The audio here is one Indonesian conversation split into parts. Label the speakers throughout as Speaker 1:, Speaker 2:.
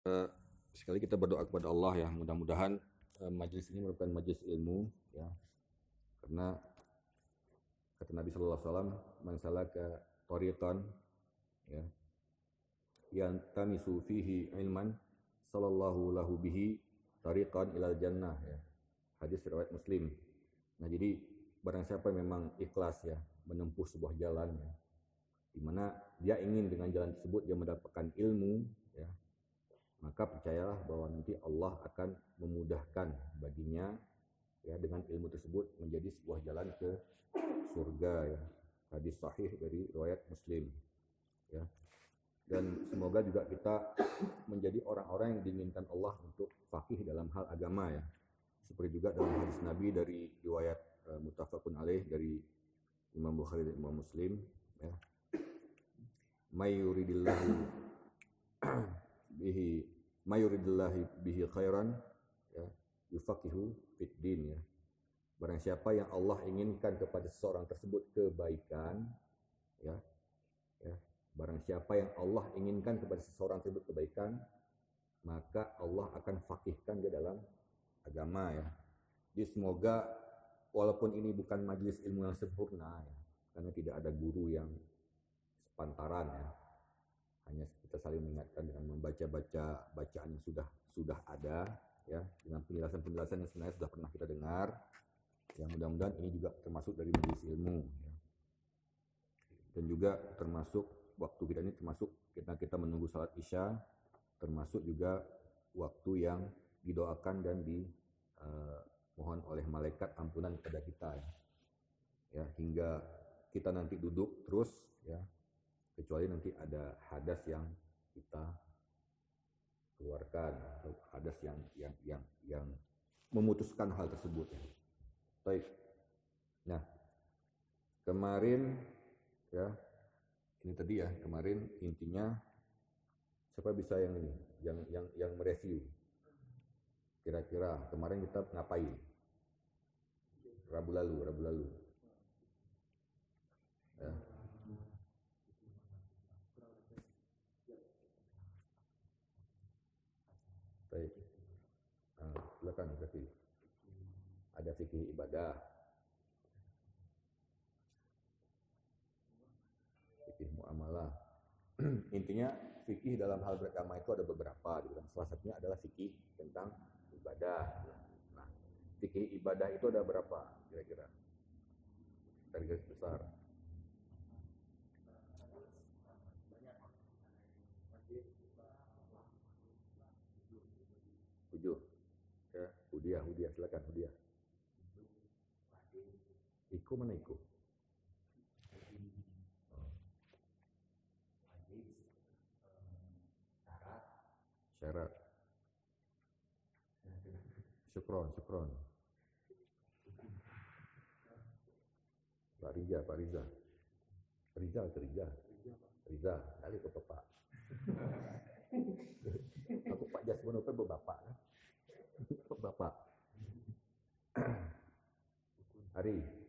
Speaker 1: Uh, sekali kita berdoa kepada Allah ya mudah-mudahan uh, majlis ini merupakan majlis ilmu ya. Karena kata Nabi Shallallahu Alaihi Wasallam ke tariqan ya. Yang tamisu fihi ilman sallallahu lahu bihi tariqan ila jannah ya. Hadis riwayat muslim. Nah jadi barang siapa memang ikhlas ya menempuh sebuah jalan ya di mana dia ingin dengan jalan tersebut dia mendapatkan ilmu maka percayalah bahwa nanti Allah akan memudahkan baginya ya dengan ilmu tersebut menjadi sebuah jalan ke surga ya. Hadis sahih dari riwayat Muslim ya. Dan semoga juga kita menjadi orang-orang yang diinginkan Allah untuk fakih dalam hal agama ya. Seperti juga dalam hadis Nabi dari riwayat uh, mutafakun alaih dari Imam Bukhari dan Imam Muslim ya. Mayuridillahu bihi mayuridillahi bihi khairan ya yufaqihu fid din ya. Barang siapa yang Allah inginkan kepada seseorang tersebut kebaikan ya ya barang siapa yang Allah inginkan kepada seseorang tersebut kebaikan maka Allah akan fakihkan dia dalam agama ya. Jadi semoga walaupun ini bukan majelis ilmu yang sempurna ya karena tidak ada guru yang sepantaran ya. Hanya kita saling mengingatkan dengan membaca-baca bacaan yang sudah sudah ada ya dengan penjelasan-penjelasan yang sebenarnya sudah pernah kita dengar yang mudah-mudahan ini juga termasuk dari majelis ilmu ya. dan juga termasuk waktu kita ini termasuk kita kita menunggu salat isya termasuk juga waktu yang didoakan dan dimohon uh, oleh malaikat ampunan kepada kita ya. ya hingga kita nanti duduk terus ya kecuali nanti ada hadas yang kita keluarkan atau hadas yang yang yang yang memutuskan hal tersebut ya. Baik. Nah, kemarin ya ini tadi ya kemarin intinya siapa bisa yang ini yang yang yang mereview kira-kira kemarin kita ngapain Rabu lalu Rabu lalu ya Baik. Nah, silakan berarti. Ada fikih ibadah. Fikih muamalah. Intinya fikih dalam hal beragama itu ada beberapa. Gitu kan. Salah satunya adalah fikih tentang ibadah. Nah, fikih ibadah itu ada berapa kira-kira? Dari garis besar. tujuh ya Hudia Hudia silakan Hudia Iku mana Iku? Syarat. Syukron syukron. Pak Riza Pak Riza. Riza Riza. Riza kali ke Bapak. Aku Pak Jasmine apa bapak kan? Bapak. Hari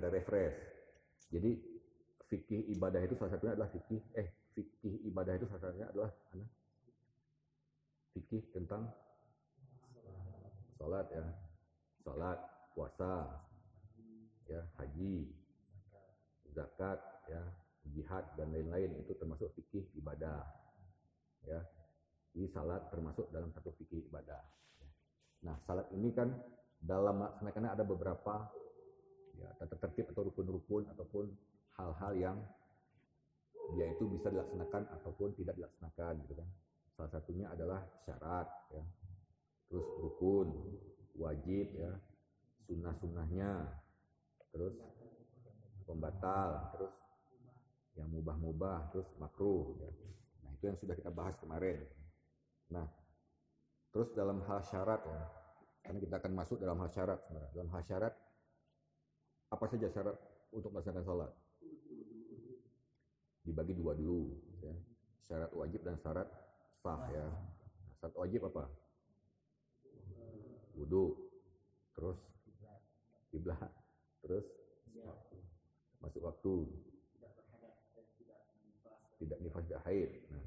Speaker 1: kita refresh. Jadi fikih ibadah itu salah satunya adalah fikih eh fikih ibadah itu salah satunya adalah mana? Fikih tentang salat ya. Salat puasa ya haji zakat ya jihad dan lain-lain. Itu termasuk fikih ibadah ya. Jadi salat termasuk dalam satu fikih ibadah nah salat ini kan dalam melaksanakannya ada beberapa ya tata tertib atau rukun-rukun ataupun hal-hal yang dia itu bisa dilaksanakan ataupun tidak dilaksanakan gitu kan. Salah satunya adalah syarat ya. Terus rukun wajib ya. Sunnah-sunnahnya. Terus pembatal terus yang mubah-mubah terus makruh ya. nah itu yang sudah kita bahas kemarin. Nah terus dalam hal syarat ya. Karena kita akan masuk dalam hal syarat dalam hal syarat apa saja syarat untuk melaksanakan sholat? Dibagi dua dulu ya. Syarat wajib dan syarat sah ya. Nah, syarat wajib apa? Wudhu terus? Kiblat. Terus? Masuk waktu. Tidak nifas tidak haid. Nah,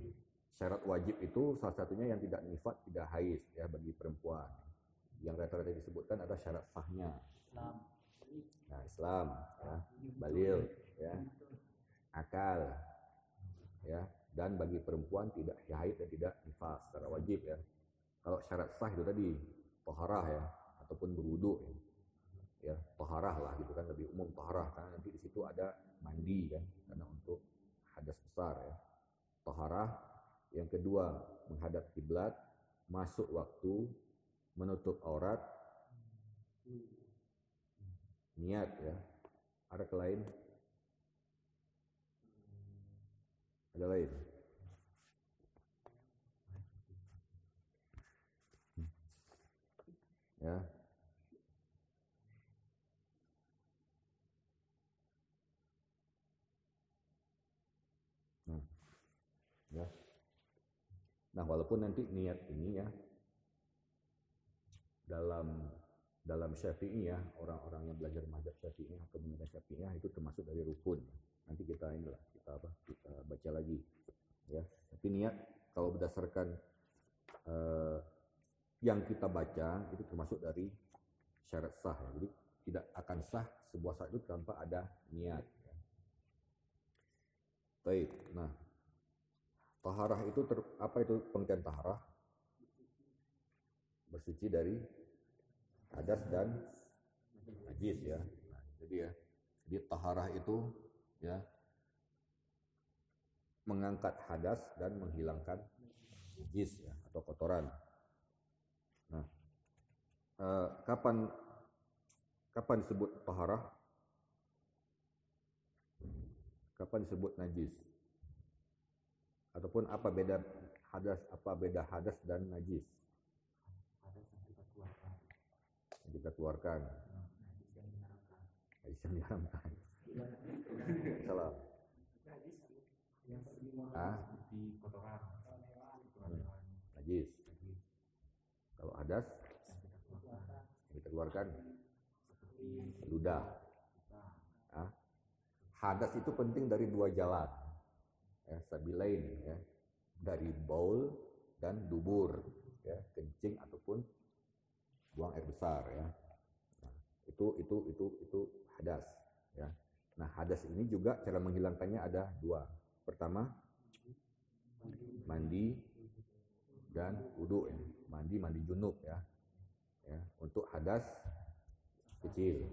Speaker 1: syarat wajib itu salah satunya yang tidak nifas tidak haid ya bagi perempuan. Yang rata-rata disebutkan adalah syarat sahnya nah Islam ya. Balil ya. Akal ya. Dan bagi perempuan tidak haid dan tidak nifas secara wajib ya. Kalau syarat sah itu tadi toharah ya. Ataupun berwudu ya. Ya toharah lah gitu kan lebih umum toharah. Karena nanti di situ ada mandi kan karena untuk hadas besar ya. Toharah yang kedua menghadap kiblat masuk waktu menutup aurat niat ya. Ada ke lain? Ada lain? Ya. Nah, ya. Nah walaupun nanti niat ini ya dalam dalam syafi'i ya orang-orang yang belajar mazhab syafi'i atau mengenai syafi'i itu termasuk dari rukun nanti kita inilah kita apa kita baca lagi ya tapi niat kalau berdasarkan uh, yang kita baca itu termasuk dari syarat sah ya. Jadi tidak akan sah sebuah saat itu tanpa ada niat. Ya. Baik, nah taharah itu ter, apa itu pengertian taharah? Bersuci dari hadas dan najis ya. Nah, jadi ya, jadi taharah itu ya mengangkat hadas dan menghilangkan najis ya atau kotoran. Nah, eh, kapan kapan disebut taharah? Kapan disebut najis? Ataupun apa beda hadas apa beda hadas dan najis? Yang kita keluarkan. Najis yang diharamkan. Salah. Ah, najis. Kalau hadas kita keluarkan ludah. Ah, hadas itu penting dari dua jalan. Ya, sabilain ya. Dari baul dan dubur ya, kencing ataupun buang air besar ya. Nah, itu itu itu itu hadas ya. Nah, hadas ini juga cara menghilangkannya ada dua. Pertama mandi dan wudhu ya. Mandi mandi junub ya. Ya, untuk hadas kecil.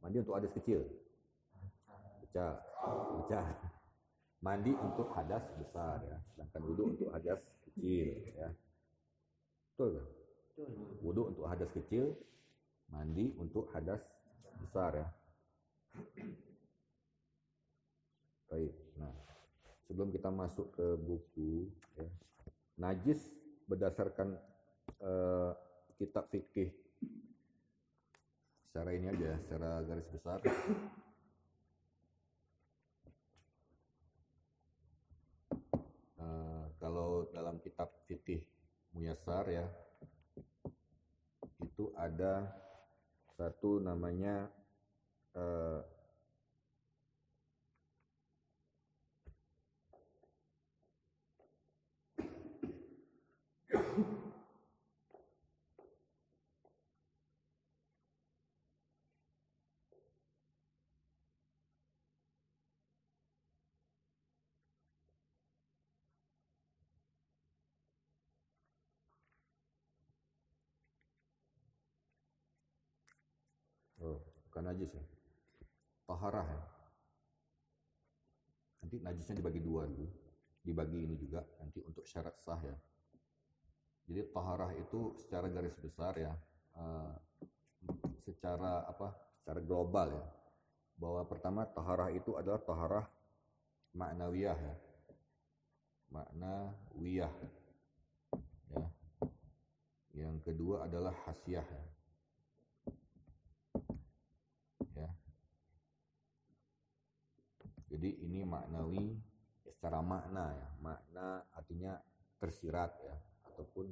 Speaker 1: Mandi untuk hadas kecil. Pecah. Pecah. Mandi untuk hadas besar ya. Sedangkan wudhu untuk hadas kecil ya. Betul kan? Wudhu untuk hadas kecil, mandi untuk hadas besar ya. Baik. Nah, sebelum kita masuk ke buku ya. Najis berdasarkan uh, kitab fikih secara ini aja, secara garis besar. Uh, kalau dalam kitab fikih Muyasar ya, itu ada satu namanya uh, Oh, bukan najis ya. Taharah ya. Nanti najisnya dibagi dua dulu. Dibagi ini juga nanti untuk syarat sah ya. Jadi taharah itu secara garis besar ya, uh, secara apa? Secara global ya. Bahwa pertama taharah itu adalah taharah maknawiyah ya. Makna wiyah. Ya. Yang kedua adalah hasiah ya. Jadi ini maknawi secara makna ya. Makna artinya tersirat ya ataupun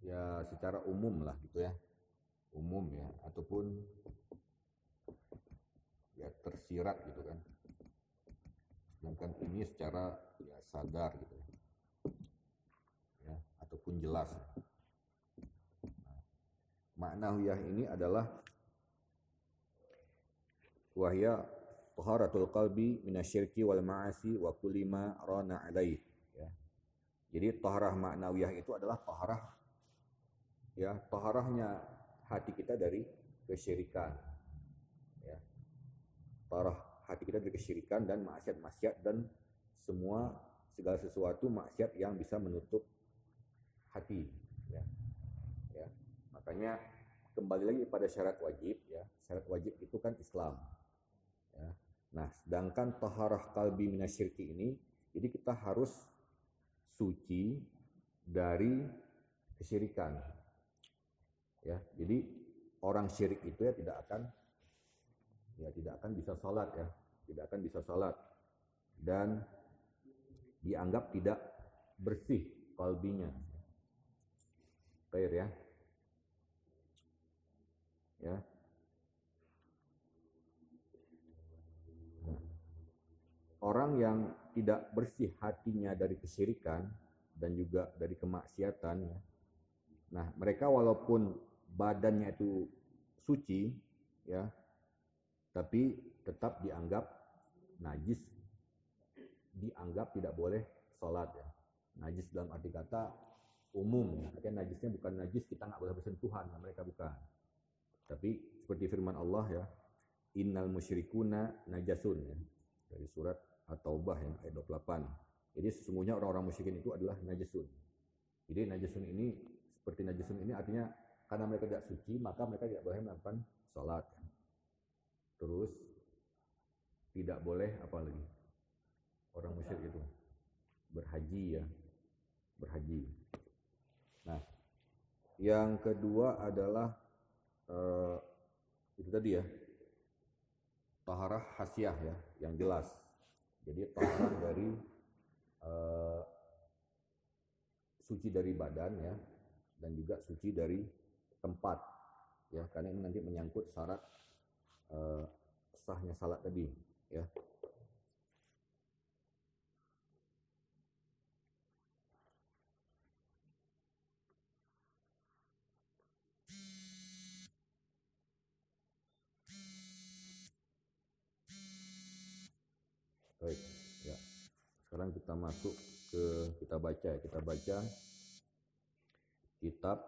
Speaker 1: ya secara umum lah gitu ya. Umum ya ataupun tersirat gitu kan. Sedangkan ini secara ya sadar gitu. Ya, ataupun jelas. Nah, makna huyah ini adalah wahya taharatul qalbi minasyirki wal ma'asi wa kulli ma rana alaih ya. Jadi taharah maknawiyah itu adalah taharah ya, taharahnya hati kita dari kesyirikan. Ya. Taharah hati kita dari kesyirikan dan maksiat-maksiat dan semua segala sesuatu maksiat yang bisa menutup hati ya. Ya. Makanya kembali lagi pada syarat wajib ya. Syarat wajib itu kan Islam. Nah, sedangkan taharah kalbi minasyirki ini, jadi kita harus suci dari kesyirikan. Ya, jadi orang syirik itu ya tidak akan ya tidak akan bisa salat ya, tidak akan bisa salat dan dianggap tidak bersih kalbinya. Clear ya? Ya, orang yang tidak bersih hatinya dari kesyirikan dan juga dari kemaksiatan ya. Nah, mereka walaupun badannya itu suci ya, tapi tetap dianggap najis dianggap tidak boleh sholat ya. Najis dalam arti kata umum ya. Artinya najisnya bukan najis kita nggak boleh bersentuhan, nah, mereka bukan. Tapi seperti firman Allah ya, innal musyrikuna najasun ya. Dari surat At-Taubah yang ayat 28. Jadi sesungguhnya orang-orang musyrikin itu adalah najasun. Jadi najasun ini seperti najasun ini artinya karena mereka tidak suci maka mereka tidak boleh melakukan sholat. Terus tidak boleh apa lagi? Orang musyrik itu berhaji ya, berhaji. Nah, yang kedua adalah uh, itu tadi ya, taharah hasiah ya, yang jelas. Jadi taharah dari uh, suci dari badan ya, dan juga suci dari tempat ya, karena ini nanti menyangkut syarat uh, sahnya salat tadi ya. Baik, ya. Sekarang kita masuk ke kita baca ya. Kita baca kitab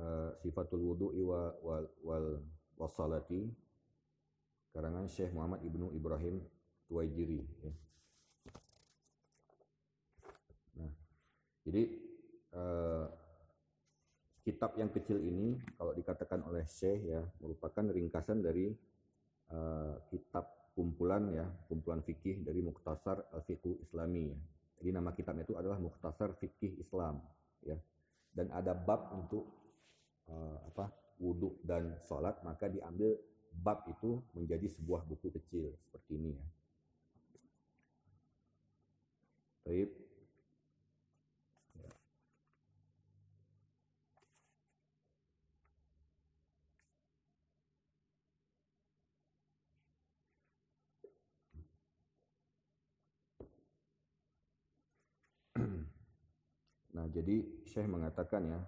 Speaker 1: uh, Sifatul Wudu'i wa, wal wal wasalati karangan Syekh Muhammad Ibnu Ibrahim Tuwaijiri ya. Nah, jadi uh, kitab yang kecil ini kalau dikatakan oleh Syekh ya merupakan ringkasan dari uh, kitab kumpulan ya, kumpulan fikih dari Muktasar Al-Fiqh Islami ya. Jadi nama kitabnya itu adalah Muktasar Fikih Islam ya. Dan ada bab untuk uh, apa? wudhu dan sholat, maka diambil bab itu menjadi sebuah buku kecil seperti ini ya. Baik. Nah, jadi Syekh mengatakan ya,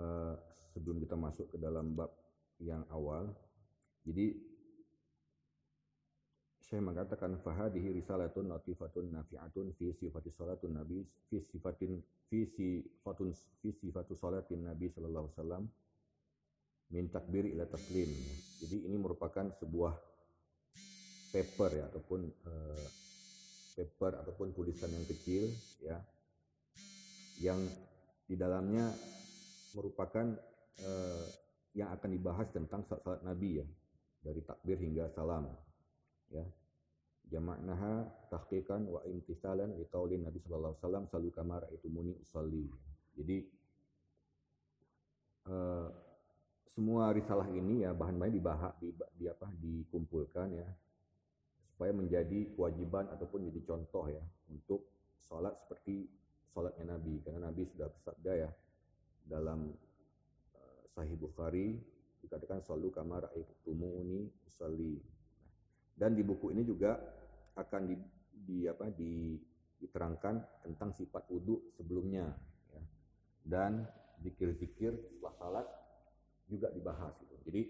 Speaker 1: uh, sebelum kita masuk ke dalam bab yang awal, jadi Syekh mengatakan fahadihi risalatun latifatun nafi'atun fi sifati salatun nabi fi sifatin fi sifatun fi sifatu salatin nabi sallallahu alaihi wasallam min takbir ila taslim. Jadi ini merupakan sebuah paper ya ataupun uh, paper ataupun tulisan yang kecil ya yang di dalamnya merupakan uh, yang akan dibahas tentang salat Nabi ya. Dari takbir hingga salam ya. Jamaknaha tahqiqan wa imtisalan li qaulin Nabi sallallahu alaihi wasallam salu kama ra'aitumuni usalli. Jadi uh, semua risalah ini ya bahan-bahan dibahas di, di apa dikumpulkan ya supaya menjadi kewajiban ataupun jadi contoh ya untuk sholat seperti sholatnya Nabi karena Nabi sudah bersabda ya dalam uh, Sahih Bukhari dikatakan selalu kamar aitumuni usalli. Nah, Dan di buku ini juga akan di, di apa di diterangkan tentang sifat wudhu sebelumnya ya. dan zikir-zikir setelah salat juga dibahas gitu. Jadi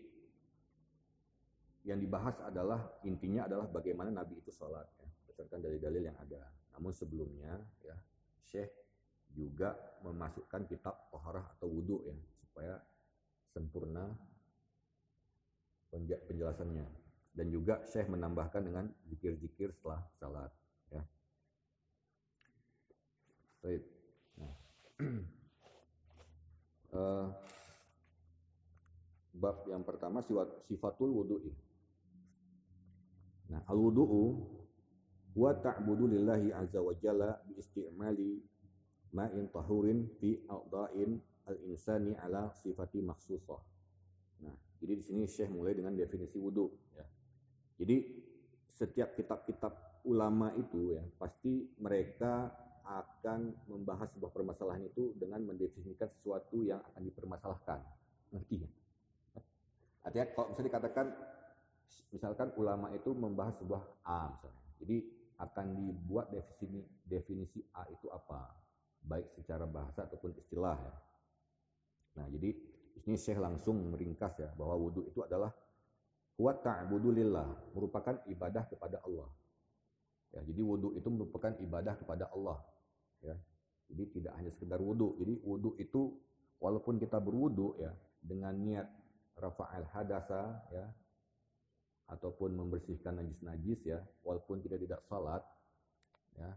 Speaker 1: yang dibahas adalah intinya adalah bagaimana Nabi itu sholat ya, berdasarkan dalil-dalil yang ada. Namun sebelumnya ya Syekh juga memasukkan kitab toharah atau wudhu ya supaya sempurna penjelasannya dan juga Syekh menambahkan dengan zikir-zikir setelah salat ya. Baik. Nah. uh, bab yang pertama sifatul wudu'i. Nah, al-wudu'u wa ta'budu lillahi azza wa jalla bi istimali ma'in tahurin fi a'dha'in al-insani ala sifati maksusah. Nah, jadi di sini Syekh mulai dengan definisi wudu ya. Jadi setiap kitab-kitab ulama itu ya pasti mereka akan membahas sebuah permasalahan itu dengan mendefinisikan sesuatu yang akan dipermasalahkan. Ngerti ya? Artinya kalau misalnya dikatakan misalkan ulama itu membahas sebuah A misalnya. Jadi akan dibuat definisi definisi A itu apa? Baik secara bahasa ataupun istilah ya. Nah, jadi ini Syekh langsung meringkas ya bahwa wudhu itu adalah kuat ta'budu lillah, merupakan ibadah kepada Allah. Ya, jadi wudhu itu merupakan ibadah kepada Allah. Ya. Jadi tidak hanya sekedar wudhu. Jadi wudhu itu walaupun kita berwudhu ya dengan niat rafa'al hadasa ya ataupun membersihkan najis-najis ya walaupun kita tidak salat ya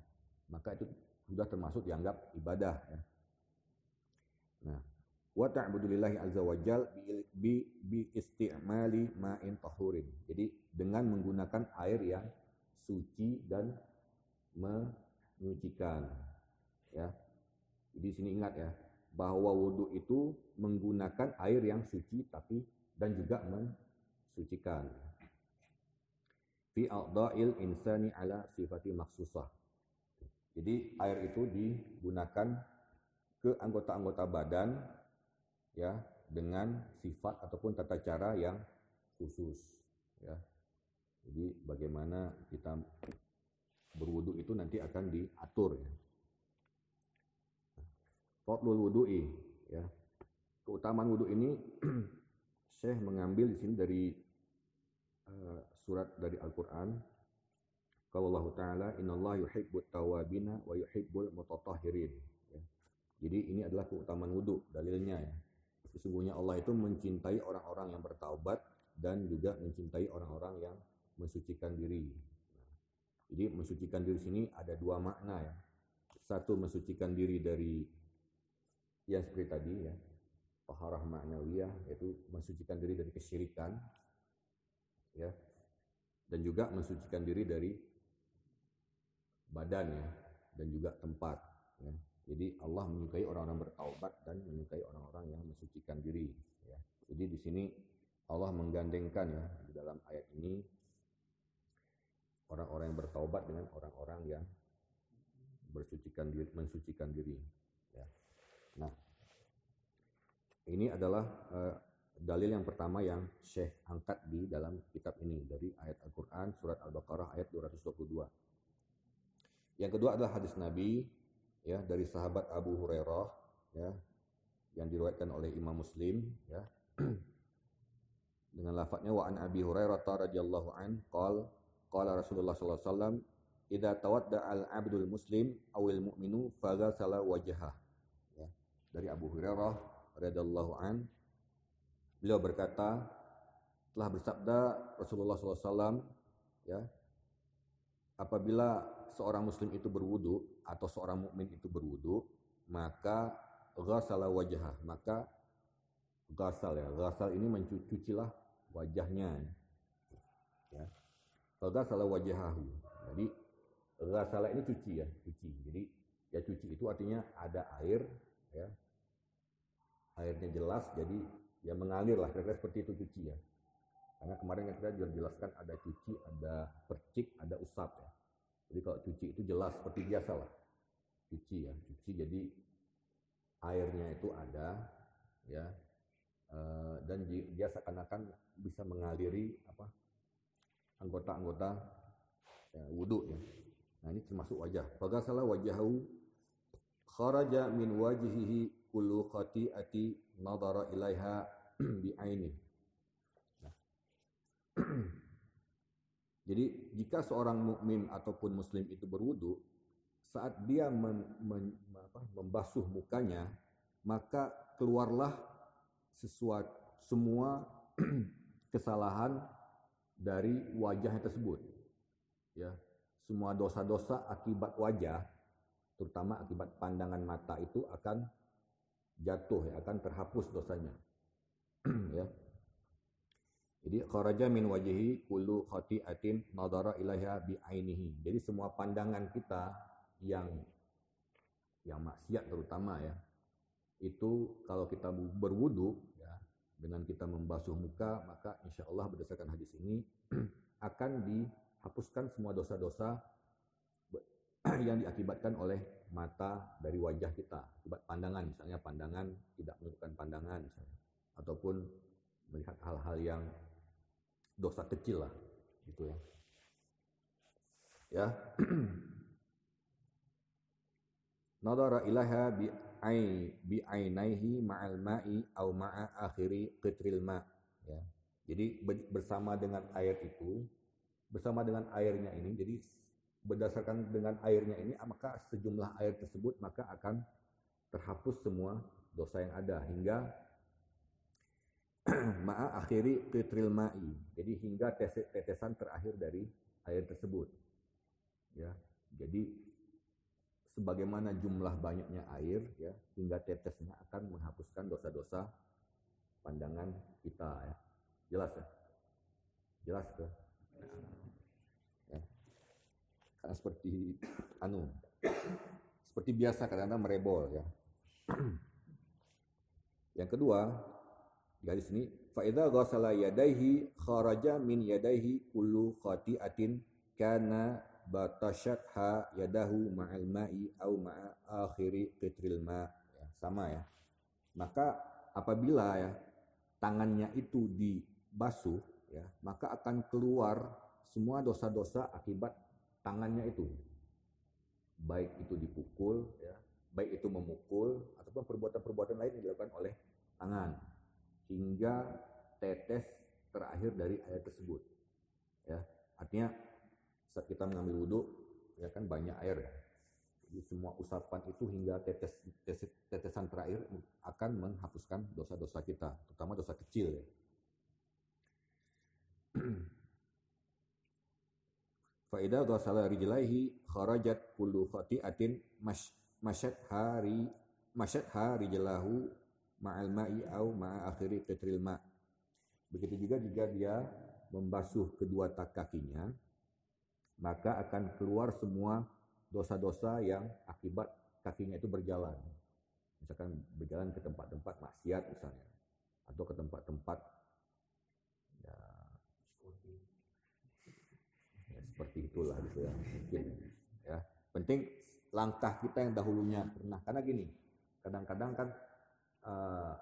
Speaker 1: maka itu sudah termasuk dianggap ibadah ya. Nah, wa ta'budulillahi azza wajal bi bi isti'mali ma'in tahurin. Jadi dengan menggunakan air yang suci dan menyucikan. Ya. Jadi sini ingat ya, bahwa wudhu itu menggunakan air yang suci tapi dan juga mensucikan. Fi a'dha'il insani ala sifati maksusah. Jadi air itu digunakan ke anggota-anggota badan ya dengan sifat ataupun tata cara yang khusus ya. Jadi bagaimana kita berwudu itu nanti akan diatur ya. Fadlul wudu'i ya. Keutamaan wudu ini Syekh mengambil di sini dari uh, surat dari Al-Qur'an. Kalau Allah Ta'ala, Inna Allah yuhibbut tawabina wa yuhibbul mutatahirin. Ya. Jadi ini adalah keutamaan wudhu, dalilnya ya. Sesungguhnya Allah itu mencintai orang-orang yang bertaubat dan juga mencintai orang-orang yang mensucikan diri. Jadi mensucikan diri sini ada dua makna ya. Satu mensucikan diri dari yang seperti tadi ya, taharah ma'nawiyah yaitu mensucikan diri dari kesyirikan ya. Dan juga mensucikan diri dari badan ya dan juga tempat ya. Jadi Allah menyukai orang-orang bertaubat dan menyukai orang-orang yang mensucikan diri. Ya. Jadi di sini Allah menggandengkan ya di dalam ayat ini orang-orang yang bertaubat dengan orang-orang yang bersucikan diri, mensucikan diri. Ya. Nah, ini adalah uh, dalil yang pertama yang Syekh angkat di dalam kitab ini dari ayat Al-Quran surat Al-Baqarah ayat 222. Yang kedua adalah hadis Nabi ya dari sahabat Abu Hurairah ya yang diriwayatkan oleh Imam Muslim ya dengan lafadznya wa an Abi Hurairah radhiyallahu an qal qala Rasulullah sallallahu alaihi wasallam idza tawadda al abdul muslim awil mu'minu faghasala wajhah ya dari Abu Hurairah radhiyallahu an beliau berkata telah bersabda Rasulullah SAW ya apabila seorang muslim itu berwudu atau seorang mukmin itu berwudu, maka ghasala wajah, maka ghasal ya. Ghasal ini mencucilah wajahnya. Ya. Ghasala wajahahu. Jadi ghasala ini cuci ya, cuci. Jadi ya cuci itu artinya ada air ya. Airnya jelas jadi ya mengalir lah kira-kira seperti itu cuci ya. Karena kemarin kita sudah jelaskan ada cuci, ada percik, ada usap ya. Jadi kalau cuci itu jelas seperti biasa lah. Cuci ya, cuci jadi airnya itu ada ya e, dan dia seakan-akan bisa mengaliri apa anggota anggota-anggota ya, wudhu ya. Nah ini termasuk wajah. Faghasala wajahu kharaja min wajhihi kullu khati'ati nadara ilaiha bi'aini. Nah. Jadi jika seorang mukmin ataupun muslim itu berwudu, saat dia men, men, apa, membasuh mukanya, maka keluarlah sesuatu semua kesalahan dari wajahnya tersebut. Ya, semua dosa-dosa akibat wajah, terutama akibat pandangan mata itu akan jatuh ya, akan terhapus dosanya. ya. Jadi kharaja min wajhi kullu khati'atin nadara ilaiha bi ainihi. Jadi semua pandangan kita yang yang maksiat terutama ya. Itu kalau kita berwudu ya dengan kita membasuh muka maka insya Allah berdasarkan hadis ini akan dihapuskan semua dosa-dosa yang diakibatkan oleh mata dari wajah kita. Akibat pandangan misalnya pandangan tidak menunjukkan pandangan misalnya. Ataupun melihat hal-hal yang dosa kecil lah gitu ya. Ya. Nadara ilaha bi ai bi ainaihi ma'al ma'i au ma'a akhiri qitril ma ya. Jadi bersama dengan air itu bersama dengan airnya ini jadi berdasarkan dengan airnya ini maka sejumlah air tersebut maka akan terhapus semua dosa yang ada hingga ma'a akhiri qitril ma'i. Jadi hingga tetesan terakhir dari air tersebut. Ya. Jadi sebagaimana jumlah banyaknya air ya, hingga tetesnya akan menghapuskan dosa-dosa pandangan kita ya. Jelas ya? Jelas ke? Ya. Karena seperti anu seperti biasa kadang-kadang merebol ya. Yang kedua, di sini fa idza ghasala yadayhi kharaja min yadayhi kullu khati'atin kana batashatha yadahu ma'al ma'i au ma'a akhiri qitril ma ya, sama ya maka apabila ya tangannya itu dibasuh ya maka akan keluar semua dosa-dosa akibat tangannya itu baik itu dipukul ya baik itu memukul ataupun perbuatan-perbuatan lain yang dilakukan oleh tangan hingga tetes terakhir dari air tersebut. Ya, artinya saat kita mengambil wudhu, ya kan banyak air. Jadi semua usapan itu hingga tetes, tetes tetesan terakhir akan menghapuskan dosa-dosa kita, terutama dosa kecil. Ya. Faidah ghasala rijlaihi kharajat kullu khati'atin masyad hari masyad hari jelahu ma'al ma'i au ma'a akhiri qitril ma. Begitu juga jika dia membasuh kedua tak kakinya, maka akan keluar semua dosa-dosa yang akibat kakinya itu berjalan. Misalkan berjalan ke tempat-tempat maksiat misalnya, atau ke tempat-tempat ya, ya seperti itulah gitu ya mungkin ya. Penting langkah kita yang dahulunya pernah. Karena gini kadang-kadang kan uh,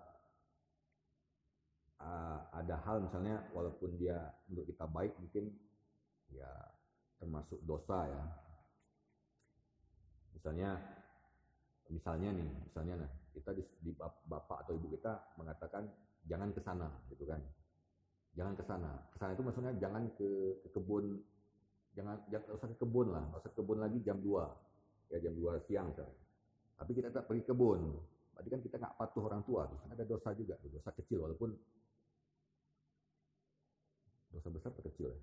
Speaker 1: uh, ada hal misalnya walaupun dia menurut kita baik mungkin ya termasuk dosa ya. Misalnya misalnya nih misalnya nah kita di, di bapak atau ibu kita mengatakan jangan ke sana gitu kan. Jangan ke sana. Ke sana itu maksudnya jangan ke, ke kebun jangan jangan usah ke kebun lah usah ke kebun lagi jam 2 ya jam 2 siang misalnya. tapi kita tetap pergi kebun Berarti kan kita nggak patuh orang tua, kan ada dosa juga, dosa kecil walaupun dosa besar atau kecil ya.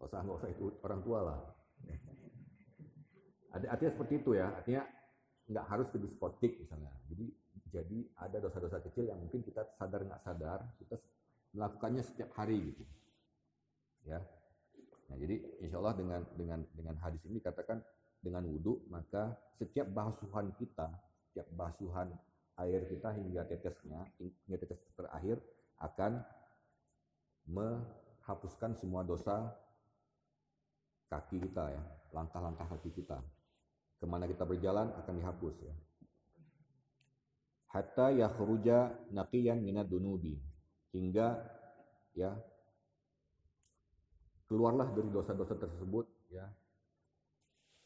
Speaker 1: Nggak usah nggak usah itu orang tua lah. Ada artinya seperti itu ya, artinya nggak harus ke diskotik misalnya. Jadi jadi ada dosa-dosa kecil yang mungkin kita sadar nggak sadar kita melakukannya setiap hari gitu. Ya. Nah, jadi insya Allah dengan dengan dengan hadis ini katakan dengan wudhu maka setiap basuhan kita setiap basuhan air kita hingga tetesnya, hingga tetes terakhir akan menghapuskan semua dosa kaki kita ya, langkah-langkah kaki kita. Ke mana kita berjalan akan dihapus ya. Hatta yakhruja naqiyan minad dunubi. Hingga ya keluarlah dari dosa-dosa tersebut ya.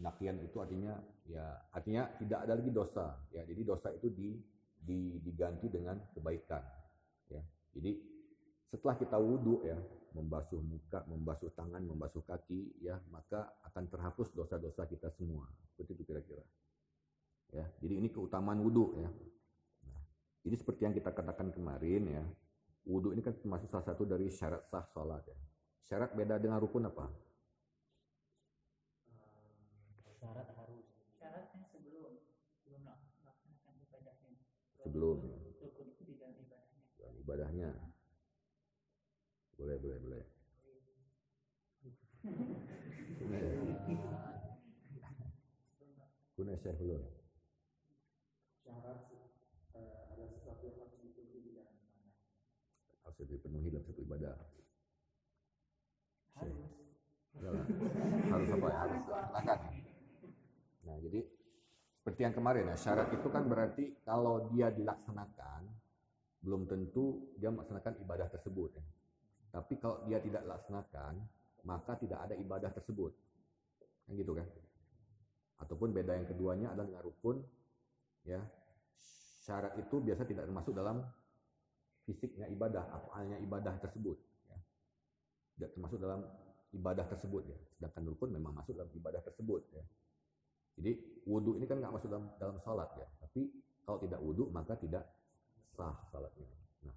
Speaker 1: Nakian itu artinya ya artinya tidak ada lagi dosa ya. Jadi dosa itu di, di diganti dengan kebaikan ya. Jadi setelah kita wudhu ya membasuh muka membasuh tangan membasuh kaki ya maka akan terhapus dosa-dosa kita semua. Seperti itu kira-kira ya. Jadi ini keutamaan wudhu ya. Nah, jadi seperti yang kita katakan kemarin ya. Wudhu ini kan termasuk salah satu dari syarat sah sholat ya Syarat beda dengan rukun apa?
Speaker 2: Syarat harus. Syaratnya sebelum sebelum melaksanakan ibadahnya.
Speaker 1: Sebelum.
Speaker 2: Rukun itu di dalam ibadahnya.
Speaker 1: Dalam ibadahnya. Boleh, boleh, boleh. Kuna Syekh belum.
Speaker 2: Syarat uh, ada sesuatu yang harus dipenuhi di dalam ibadah.
Speaker 1: Harus dipenuhi dalam satu ibadah harus harus apa? Ya harus laksanakan nah jadi seperti yang kemarin ya syarat itu kan berarti kalau dia dilaksanakan belum tentu dia melaksanakan ibadah tersebut ya. tapi kalau dia tidak laksanakan maka tidak ada ibadah tersebut. Kan gitu kan? Ataupun beda yang keduanya adalah dengan rukun ya. Syarat itu biasa tidak termasuk dalam fisiknya ibadah afalnya ibadah tersebut tidak termasuk dalam ibadah tersebut ya. Sedangkan rukun memang masuk dalam ibadah tersebut ya. Jadi wudhu ini kan nggak masuk dalam dalam salat ya. Tapi kalau tidak wudhu maka tidak sah salatnya. Nah,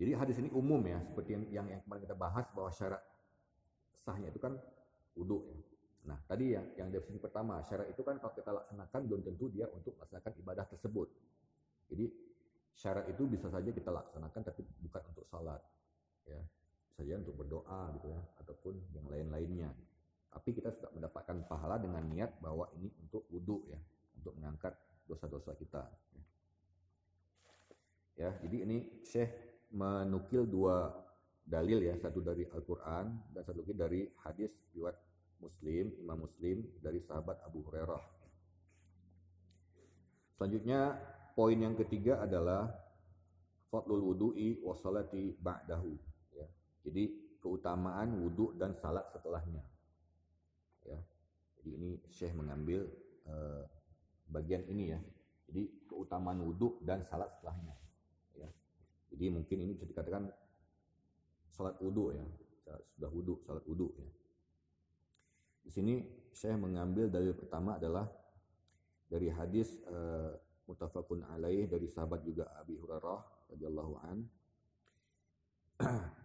Speaker 1: jadi hadis ini umum ya, seperti yang yang, kemarin kita bahas bahwa syarat sahnya itu kan wudhu ya. Nah, tadi yang yang definisi pertama, syarat itu kan kalau kita laksanakan belum tentu dia untuk melaksanakan ibadah tersebut. Jadi syarat itu bisa saja kita laksanakan tapi bukan untuk salat. Ya saja untuk berdoa gitu ya ataupun yang lain-lainnya. Tapi kita sudah mendapatkan pahala dengan niat bahwa ini untuk wudhu ya, untuk mengangkat dosa-dosa kita. Ya. ya, jadi ini Syekh menukil dua dalil ya, satu dari Al-Quran dan satu lagi dari hadis riwayat Muslim, Imam Muslim dari sahabat Abu Hurairah. Selanjutnya poin yang ketiga adalah fadlul wudu'i wa salati ba'dahu jadi keutamaan wudhu dan salat setelahnya. Ya. Jadi ini Syekh mengambil uh, bagian ini ya. Jadi keutamaan wudhu dan salat setelahnya. Ya. Jadi mungkin ini bisa dikatakan salat wudhu ya. Sudah wudhu, salat wudhu ya. Di sini Syekh mengambil dalil pertama adalah dari hadis uh, mutafakun alaih dari sahabat juga Abi Hurairah radhiyallahu an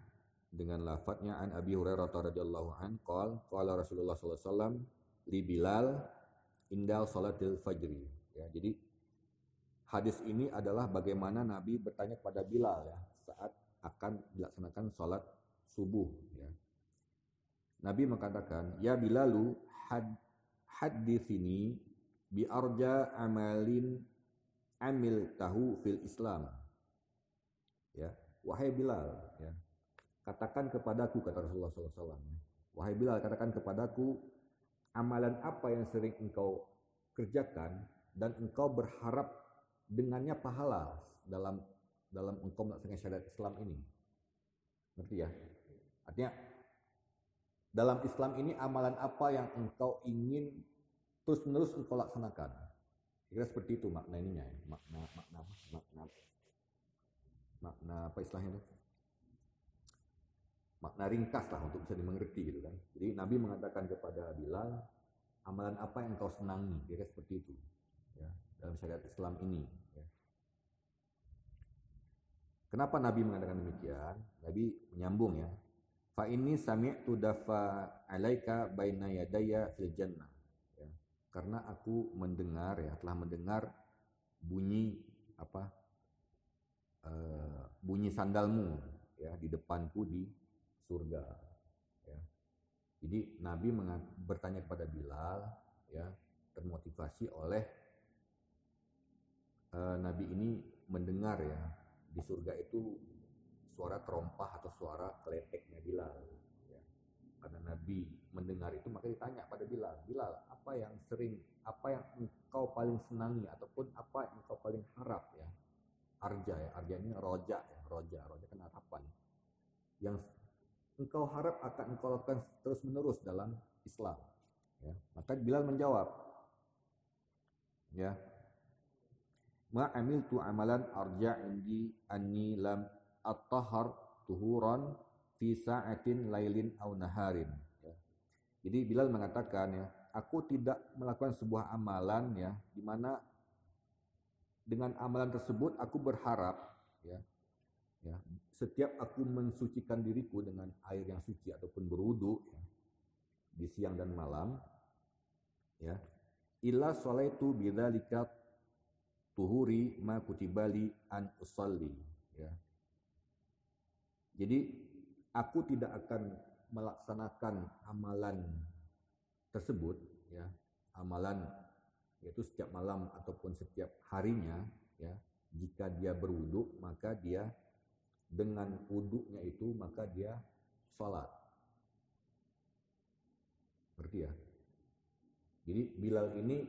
Speaker 1: dengan lafadznya an Abi Hurairah radhiyallahu an qol qala Rasulullah sallallahu alaihi wasallam li Bilal indal salatil fajri. Ya jadi hadis ini adalah bagaimana Nabi bertanya kepada Bilal ya saat akan dilaksanakan salat subuh ya. Nabi mengatakan ya Bilalu had hadithini bi arja amalin amil tahu fil Islam. Ya wahai Bilal ya Katakan kepadaku, kata Rasulullah SAW. Wahai Bilal, katakan kepadaku, amalan apa yang sering engkau kerjakan dan engkau berharap dengannya pahala dalam dalam engkau melaksanakan syariat Islam ini. Ngerti ya? Artinya dalam Islam ini amalan apa yang engkau ingin terus-menerus engkau laksanakan? Kira seperti itu makna ininya, ya. makna makna makna makna apa istilahnya? Makna ringkas lah untuk bisa dimengerti gitu kan. Jadi Nabi mengatakan kepada Bilal, amalan apa yang kau senangi, kira seperti itu ya dalam syariat Islam ini. Ya. Kenapa Nabi mengatakan demikian? Nabi menyambung ya. Fa ini sami'tu dafa alaika baina yadaya fil jannah. Ya. Karena aku mendengar ya, telah mendengar bunyi apa? Uh, bunyi sandalmu ya di depanku di surga. Ya. Jadi Nabi bertanya kepada Bilal, ya termotivasi oleh uh, Nabi ini mendengar ya di surga itu suara terompah atau suara keleteknya Bilal. Ya. Karena Nabi mendengar itu maka ditanya pada Bilal, Bilal apa yang sering, apa yang engkau paling senangi ataupun apa yang engkau paling harap ya? Arja ya, arja ini roja ya, roja, roja kan harapan. Yang engkau harap akan engkau lakukan terus menerus dalam Islam. Ya. Maka Bilal menjawab, ya, ma amiltu amalan arja indi anni lam at-tahar tuhuran fi sa'atin lailin aw naharin. Ya. Jadi Bilal mengatakan ya, aku tidak melakukan sebuah amalan ya di mana dengan amalan tersebut aku berharap ya ya setiap aku mensucikan diriku dengan air yang suci ataupun berwudu ya, di siang dan malam ya. Illa salaitu bidzalika tuhuri ma kutibali an usalli ya. Jadi aku tidak akan melaksanakan amalan tersebut ya. Amalan yaitu setiap malam ataupun setiap harinya ya. Jika dia berwudu maka dia dengan wuduknya itu maka dia sholat. Berarti ya? Jadi Bilal ini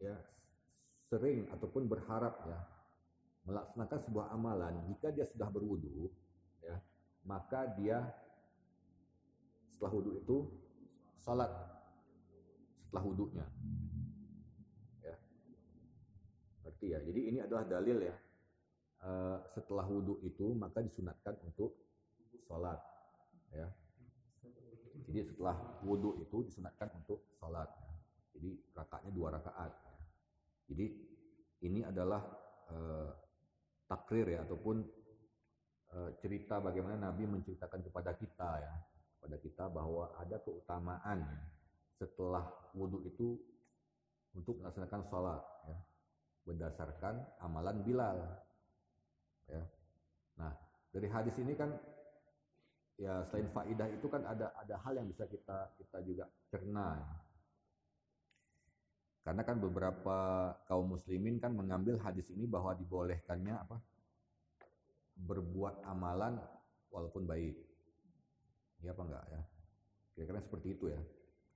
Speaker 1: ya sering ataupun berharap ya melaksanakan sebuah amalan. Jika dia sudah berwudu ya maka dia setelah wudhu itu salat setelah wudhunya. Ya. Berarti ya? Jadi ini adalah dalil ya uh, setelah wudhu itu maka disunatkan untuk salat ya jadi setelah wudhu itu disunatkan untuk salat ya. jadi rakaatnya dua rakaat ya. jadi ini adalah uh, takrir ya ataupun uh, cerita bagaimana Nabi menceritakan kepada kita ya kepada kita bahwa ada keutamaan ya, setelah wudhu itu untuk melaksanakan sholat ya, berdasarkan amalan Bilal ya. Nah dari hadis ini kan ya selain faidah itu kan ada ada hal yang bisa kita kita juga cerna ya. Karena kan beberapa kaum muslimin kan mengambil hadis ini bahwa dibolehkannya apa? berbuat amalan walaupun baik. Iya apa enggak ya? Kira-kira seperti itu ya.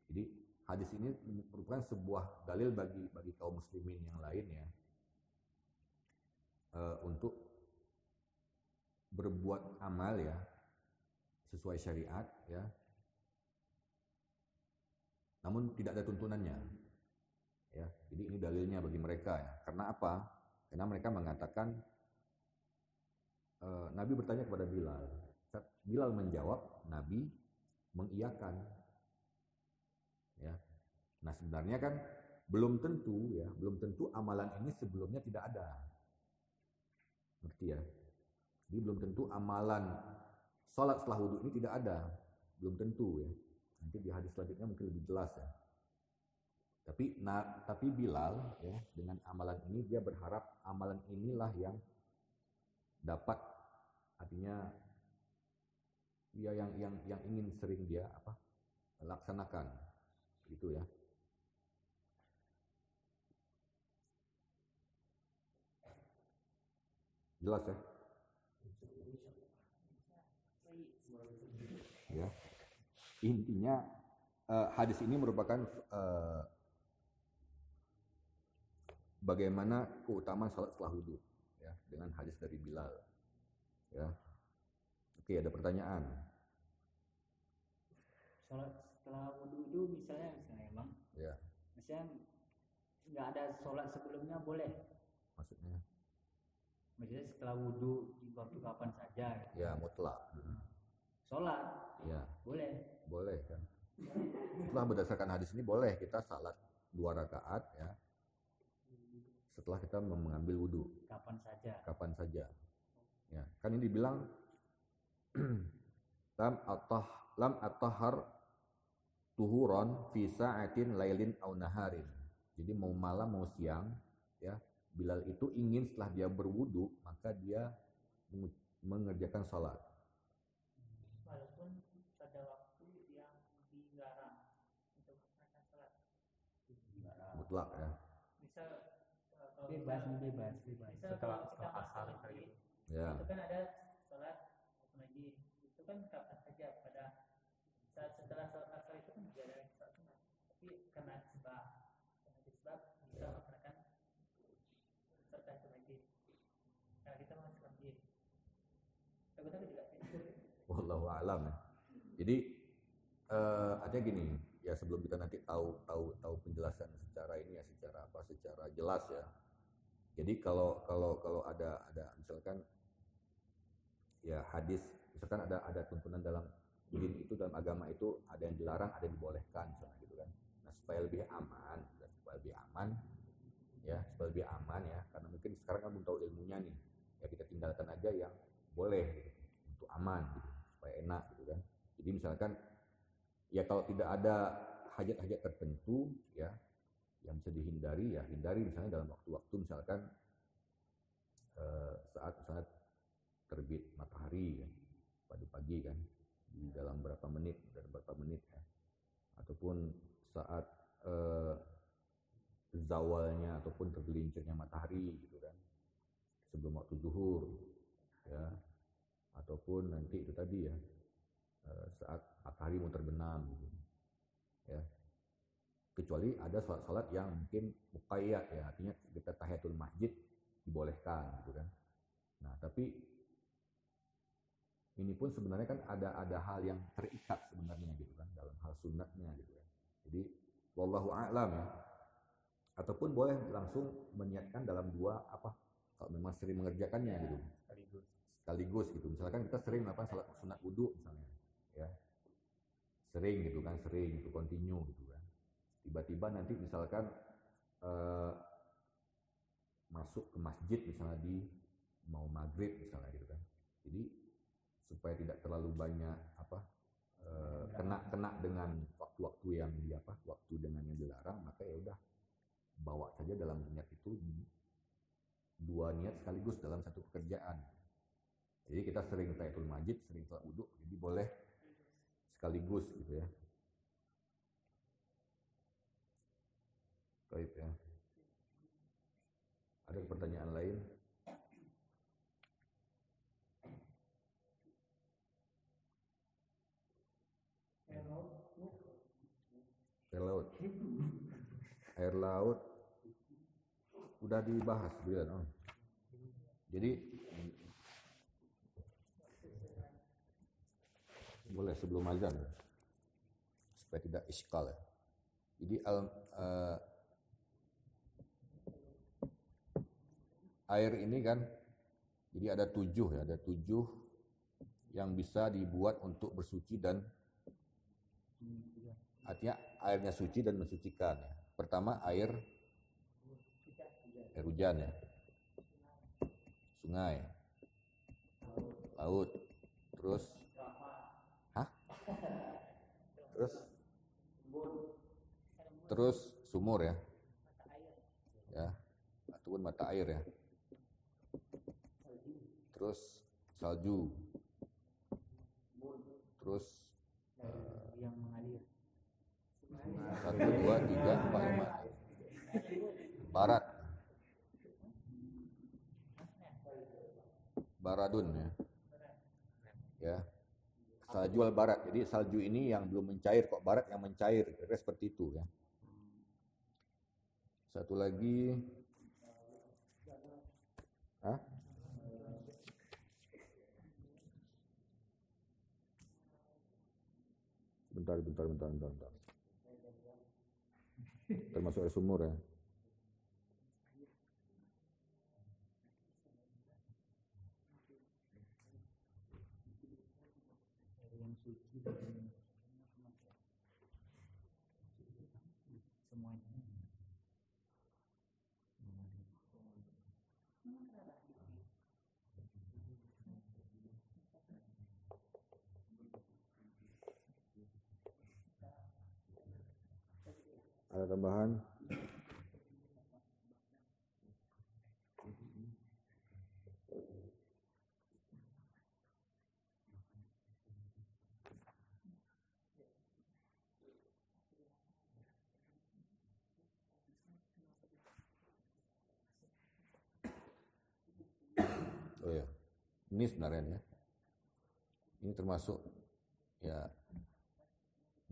Speaker 1: Jadi hadis ini merupakan sebuah dalil bagi bagi kaum muslimin yang lain ya. E, untuk berbuat amal ya sesuai syariat ya. Namun tidak ada tuntunannya. Ya, jadi ini dalilnya bagi mereka ya. Karena apa? Karena mereka mengatakan e, Nabi bertanya kepada Bilal. Bilal menjawab, Nabi mengiyakan. Ya. Nah, sebenarnya kan belum tentu ya, belum tentu amalan ini sebelumnya tidak ada. Ngerti ya? Jadi belum tentu amalan sholat setelah wudhu ini tidak ada. Belum tentu ya. Nanti di hadis selanjutnya mungkin lebih jelas ya. Tapi nah, tapi Bilal ya dengan amalan ini dia berharap amalan inilah yang dapat artinya dia yang yang yang ingin sering dia apa laksanakan itu ya jelas ya ya intinya uh, hadis ini merupakan uh, bagaimana keutamaan salat setelah wudhu ya dengan hadis dari Bilal ya. Oke ada pertanyaan?
Speaker 3: Sholat setelah wudhu itu misalnya misalnya emang
Speaker 1: ya.
Speaker 3: Misalnya nggak ada sholat sebelumnya boleh?
Speaker 1: Maksudnya?
Speaker 3: Maksudnya setelah wudhu di waktu kapan saja gitu.
Speaker 1: ya mutlak.
Speaker 3: Sholat
Speaker 1: ya.
Speaker 3: Boleh
Speaker 1: boleh kan? Setelah berdasarkan hadis ini boleh kita salat dua rakaat ya. Setelah kita mengambil wudhu
Speaker 3: kapan saja.
Speaker 1: Kapan saja. Ya kan ini dibilang lam atah lam atahar tuhuron fi sa'atin lailin au naharin. Jadi mau malam mau siang ya Bilal itu ingin setelah dia berwudu maka dia mengerjakan sholat.
Speaker 4: Walaupun pada waktu yang dilarang untuk melaksanakan sholat.
Speaker 1: Mutlak ya.
Speaker 4: Misal eh, kalau
Speaker 3: bebas bebas bebas.
Speaker 4: misal
Speaker 5: Setelah- setelah kali gitu.
Speaker 1: ya.
Speaker 4: itu kan ada sholat masjid itu kan kapan saja pada saat setelah sholat asar itu kan tidak ada sholat sunat tapi karena sebab karena sebab bisa
Speaker 1: Ya.
Speaker 4: melaksanakan serta ke masjid nah kita masuk masjid takut takut juga
Speaker 1: wallahu a'lam ya. Jadi eh artinya gini, ya sebelum kita nanti tahu tahu tahu penjelasan secara ini ya secara apa secara jelas ya. Jadi kalau kalau kalau ada ada misalkan ya hadis misalkan ada ada tuntunan dalam din itu dalam agama itu ada yang dilarang ada yang dibolehkan misalnya gitu kan. Nah supaya lebih aman ya, supaya lebih aman ya supaya lebih aman ya karena mungkin sekarang kan belum tahu ilmunya nih ya kita tinggalkan aja yang boleh gitu, untuk aman gitu supaya enak gitu kan jadi misalkan ya kalau tidak ada hajat-hajat tertentu ya yang bisa dihindari ya hindari misalnya dalam waktu-waktu misalkan eh, saat saat terbit matahari ya pagi-pagi kan di dalam berapa menit dalam berapa menit ya. Ataupun saat eh, zawalnya ataupun tergelincirnya matahari gitu kan sebelum waktu zuhur ya. Ataupun nanti itu tadi ya eh, saat matahari mau gitu. Ya. Kecuali ada sholat-sholat yang mungkin muqayyad ya. Artinya kita tahiyatul masjid dibolehkan gitu kan. Nah tapi ini pun sebenarnya kan ada ada hal yang terikat sebenarnya gitu kan dalam hal sunnatnya gitu kan. Jadi wallahu a'lam ya. Ataupun boleh langsung meniatkan dalam dua apa kalau memang sering mengerjakannya gitu.
Speaker 3: Sekaligus.
Speaker 1: Sekaligus gitu. Misalkan kita sering melakukan salat sunat wudhu misalnya ya sering gitu kan sering itu continue gitu kan tiba-tiba nanti misalkan eh, masuk ke masjid misalnya di mau maghrib misalnya gitu kan jadi supaya tidak terlalu banyak apa eh, kena dengan waktu-waktu yang di apa waktu dengan yang dilarang maka ya udah bawa saja dalam niat itu dua niat sekaligus dalam satu pekerjaan. Jadi kita sering tayatul majid, sering sholat wudhu, jadi boleh sekaligus gitu ya. Baik ya. Ada pertanyaan lain? Air laut. Air laut udah dibahas Bilan. Oh. Jadi boleh sebelum azan ya. supaya tidak iskal ya. Jadi al, eh, air ini kan jadi ada tujuh ya, ada tujuh yang bisa dibuat untuk bersuci dan artinya airnya suci dan mensucikan. Ya. Pertama air air hujan ya, sungai, laut, terus? Terus, terus sumur ya, ya, ataupun mata air ya, terus salju, terus
Speaker 3: eh, yang mengalir
Speaker 1: satu dua tiga empat lima. Barat. Baradun ya? Ya salju al barat. Jadi salju ini yang belum mencair kok barat yang mencair. Kira seperti itu ya. Satu lagi. Hah? bentar bentar bentar bentar, bentar. termasuk air sumur ya
Speaker 3: air yang suci dan semuanya
Speaker 1: ada tambahan? Oh ya, ini sebenarnya ya. Ini termasuk ya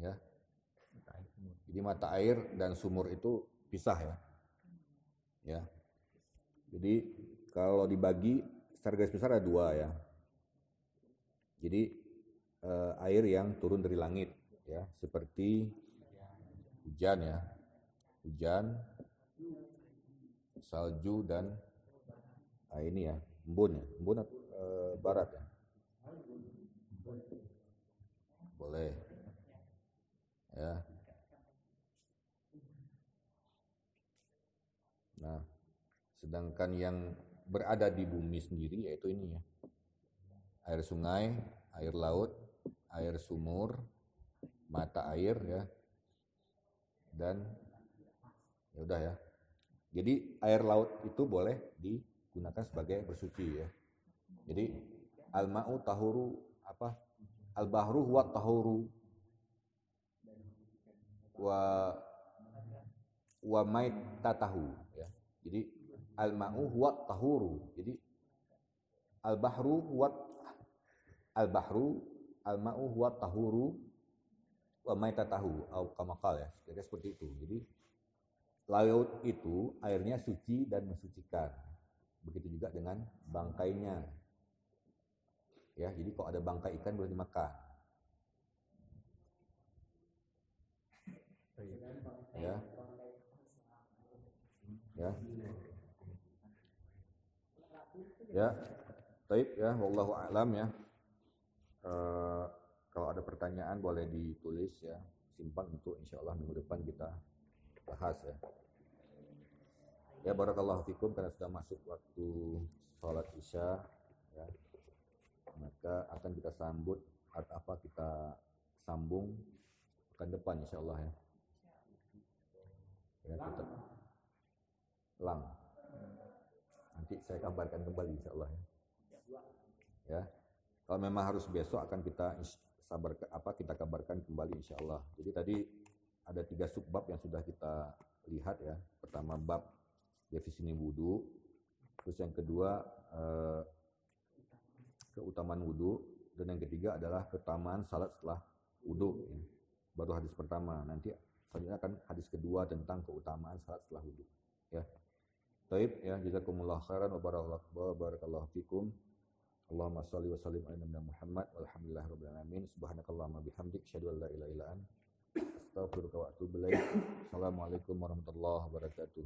Speaker 1: ya jadi mata air dan sumur itu pisah ya. Ya. Jadi kalau dibagi secara garis besar ada dua ya. Jadi eh, air yang turun dari langit ya seperti hujan ya hujan salju dan ah, ini ya embun ya embun eh, barat ya boleh ya nah sedangkan yang berada di bumi sendiri yaitu ini ya. Air sungai air laut air sumur mata air ya. Dan ya udah ya. Jadi air laut itu boleh digunakan sebagai bersuci ya. Jadi al ma'u tahuru apa? Al bahru huwa tahuru wa wa maitatahu ya. Jadi al ma'u huwa tahuru. Jadi al bahru huwa al bahru al ma'u huwa tahuru wa maitatahu atau kamakal ya. Kira seperti itu. Jadi laut itu airnya suci dan mensucikan. Begitu juga dengan bangkainya. Ya jadi kalau ada bangkai ikan boleh dimakan. Ya ya. Ya. Taib ya wallahu a'lam ya. Eh, kalau ada pertanyaan boleh ditulis ya. Simpan untuk insya Allah minggu depan kita bahas ya. Ya barakallahu fikum karena sudah masuk waktu sholat isya ya. Maka akan kita sambut atau apa kita sambung pekan depan insya Allah ya. Ya kita lang nanti saya kabarkan kembali insya Allah ya. Ya. Kalau memang harus besok akan kita sabar apa kita kabarkan kembali insya Allah jadi tadi ada tiga subbab yang sudah kita lihat ya. Pertama bab definisi wudhu terus yang kedua eh, keutamaan wudhu dan yang ketiga adalah keutamaan salat setelah wudhu ya. baru hadis pertama. Nanti selanjutnya akan hadis kedua tentang keutamaan salat setelah wudhu ya Taib ya jazakumullah khairan wa barakallahu barakallahu fikum. Allahumma salli wa sallim ala nabiyyina Muhammad walhamdulillahi rabbil alamin. Subhanakallahumma bihamdik asyhadu an la ilaha illa anta astaghfiruka wa atubu ilaik. Assalamualaikum warahmatullahi wabarakatuh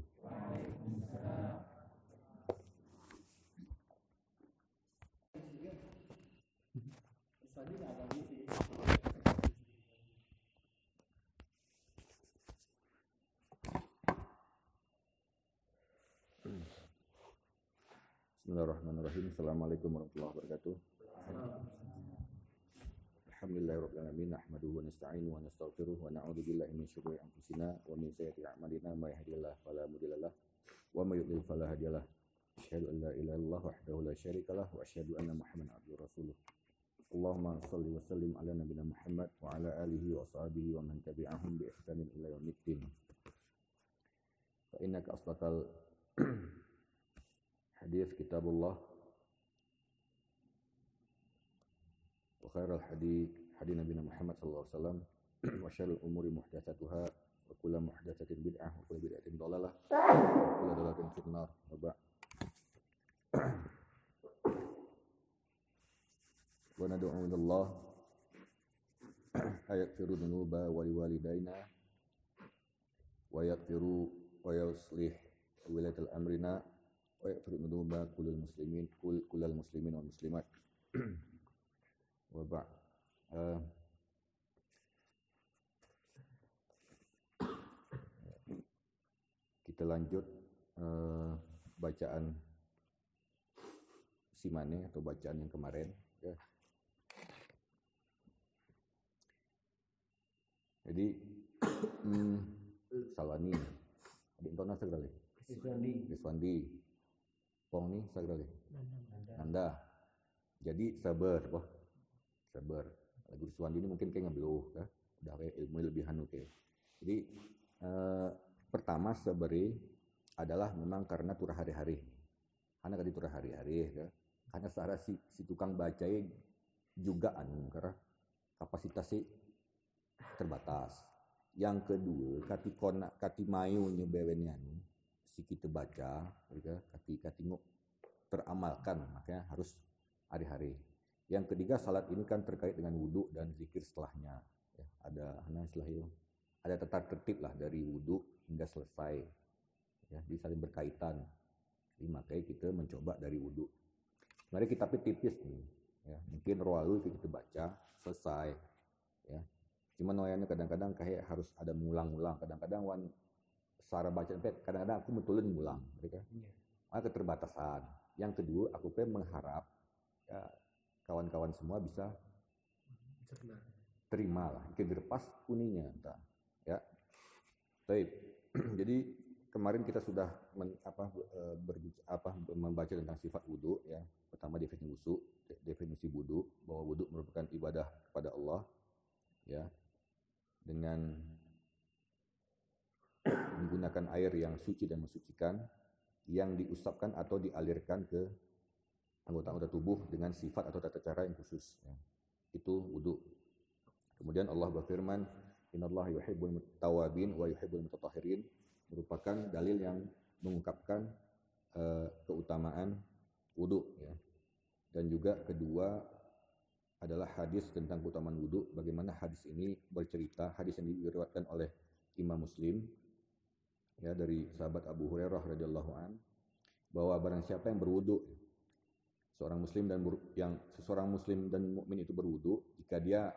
Speaker 1: Bismillahirrahmanirrahim. Assalamualaikum warahmatullahi wabarakatuh. Alhamdulillahirabbil alamin nahmaduhu wa nasta'inuhu wa nastaghfiruh wa na'udzu billahi min syururi anfusina wa min sayyiati a'malina may yahdihillahu fala mudhillalah wa may yudlil fala hadiyalah. Asyhadu an la ilaha illallah wahdahu la syarikalah wa asyhadu anna Muhammadan abduhu rasuluh. Allahumma salli wa sallim ala nabiyyina Muhammad wa ala alihi wa sahbihi wa man tabi'ahum bi ihsanin ila yaumiddin. Fa innaka asdaqal حديث كتاب الله وخير الحديث حديث نبينا محمد صلى الله عليه وسلم وشر الأمور محدثاتها وكل محدثة بدعة وكل بدعة ضلالة وكل ضلالة في النار وبعد وندعو إلى الله أيغفر ذنوب ولوالدينا ويغفر ويصلح ولاة أمرنا ويغفر ذنوب كل المسلمين كل كل المسلمين والمسلمات وبعد آه kita lanjut eh, bacaan simane atau bacaan yang kemarin ya. Jadi hmm, Salani, ada intonasi sekali. Riswandi, Pong nih sekali. Nanda. Jadi sabar, wah sabar. Lagu Riswandi ini mungkin kayak ngebeluh, ya. Udah kayak ilmu lebih hanu kayak. Jadi eh, pertama sabari adalah memang karena turah hari-hari. Karena tadi turah hari-hari, ya. Karena secara si, si tukang baca juga anu karena kapasitasnya terbatas. Yang kedua, kati kona kati mayu nyebewennya anu si kita baca, mereka kati kati ngok teramalkan, makanya harus hari-hari. Yang ketiga, salat ini kan terkait dengan wudhu dan zikir setelahnya. Ya, ada nah istilahnya, ada tata tertib lah dari wudhu hingga selesai. Ya, jadi saling berkaitan. Jadi makanya kita mencoba dari wudhu. Sebenarnya kitabnya tipis nih. Ya, mungkin roalu itu kita baca selesai. Ya, Cuma noyannya kadang-kadang kayak harus ada mulang-mulang. Kadang-kadang wan secara baca kadang-kadang aku betulin mulang, mereka.
Speaker 3: Iya.
Speaker 1: Ada keterbatasan. Yang kedua, aku pengen mengharap ya kawan-kawan semua bisa
Speaker 2: Bisa
Speaker 1: terima lah, dilepas kuninya, entah. ya. Baik. Jadi kemarin kita sudah men, apa, eh, berbic- apa, membaca tentang sifat wudhu ya. Pertama definisi wudhu, definisi wudhu bahwa wudhu merupakan ibadah kepada Allah ya dengan menggunakan air yang suci dan mensucikan yang diusapkan atau dialirkan ke anggota-anggota tubuh dengan sifat atau tata cara yang khusus. ya. Itu wudhu. Kemudian Allah berfirman, Innallaha yuhibbul tawabin wa yuhibbul mutatahhirin merupakan dalil yang mengungkapkan eh, keutamaan wudhu. Ya. Dan juga kedua adalah hadis tentang keutamaan wudhu. Bagaimana hadis ini bercerita, hadis yang diriwayatkan oleh Imam Muslim ya dari sahabat Abu Hurairah radhiyallahu an bahwa barang siapa yang berwudu seorang muslim dan ber- yang seseorang muslim dan mukmin itu berwudu jika dia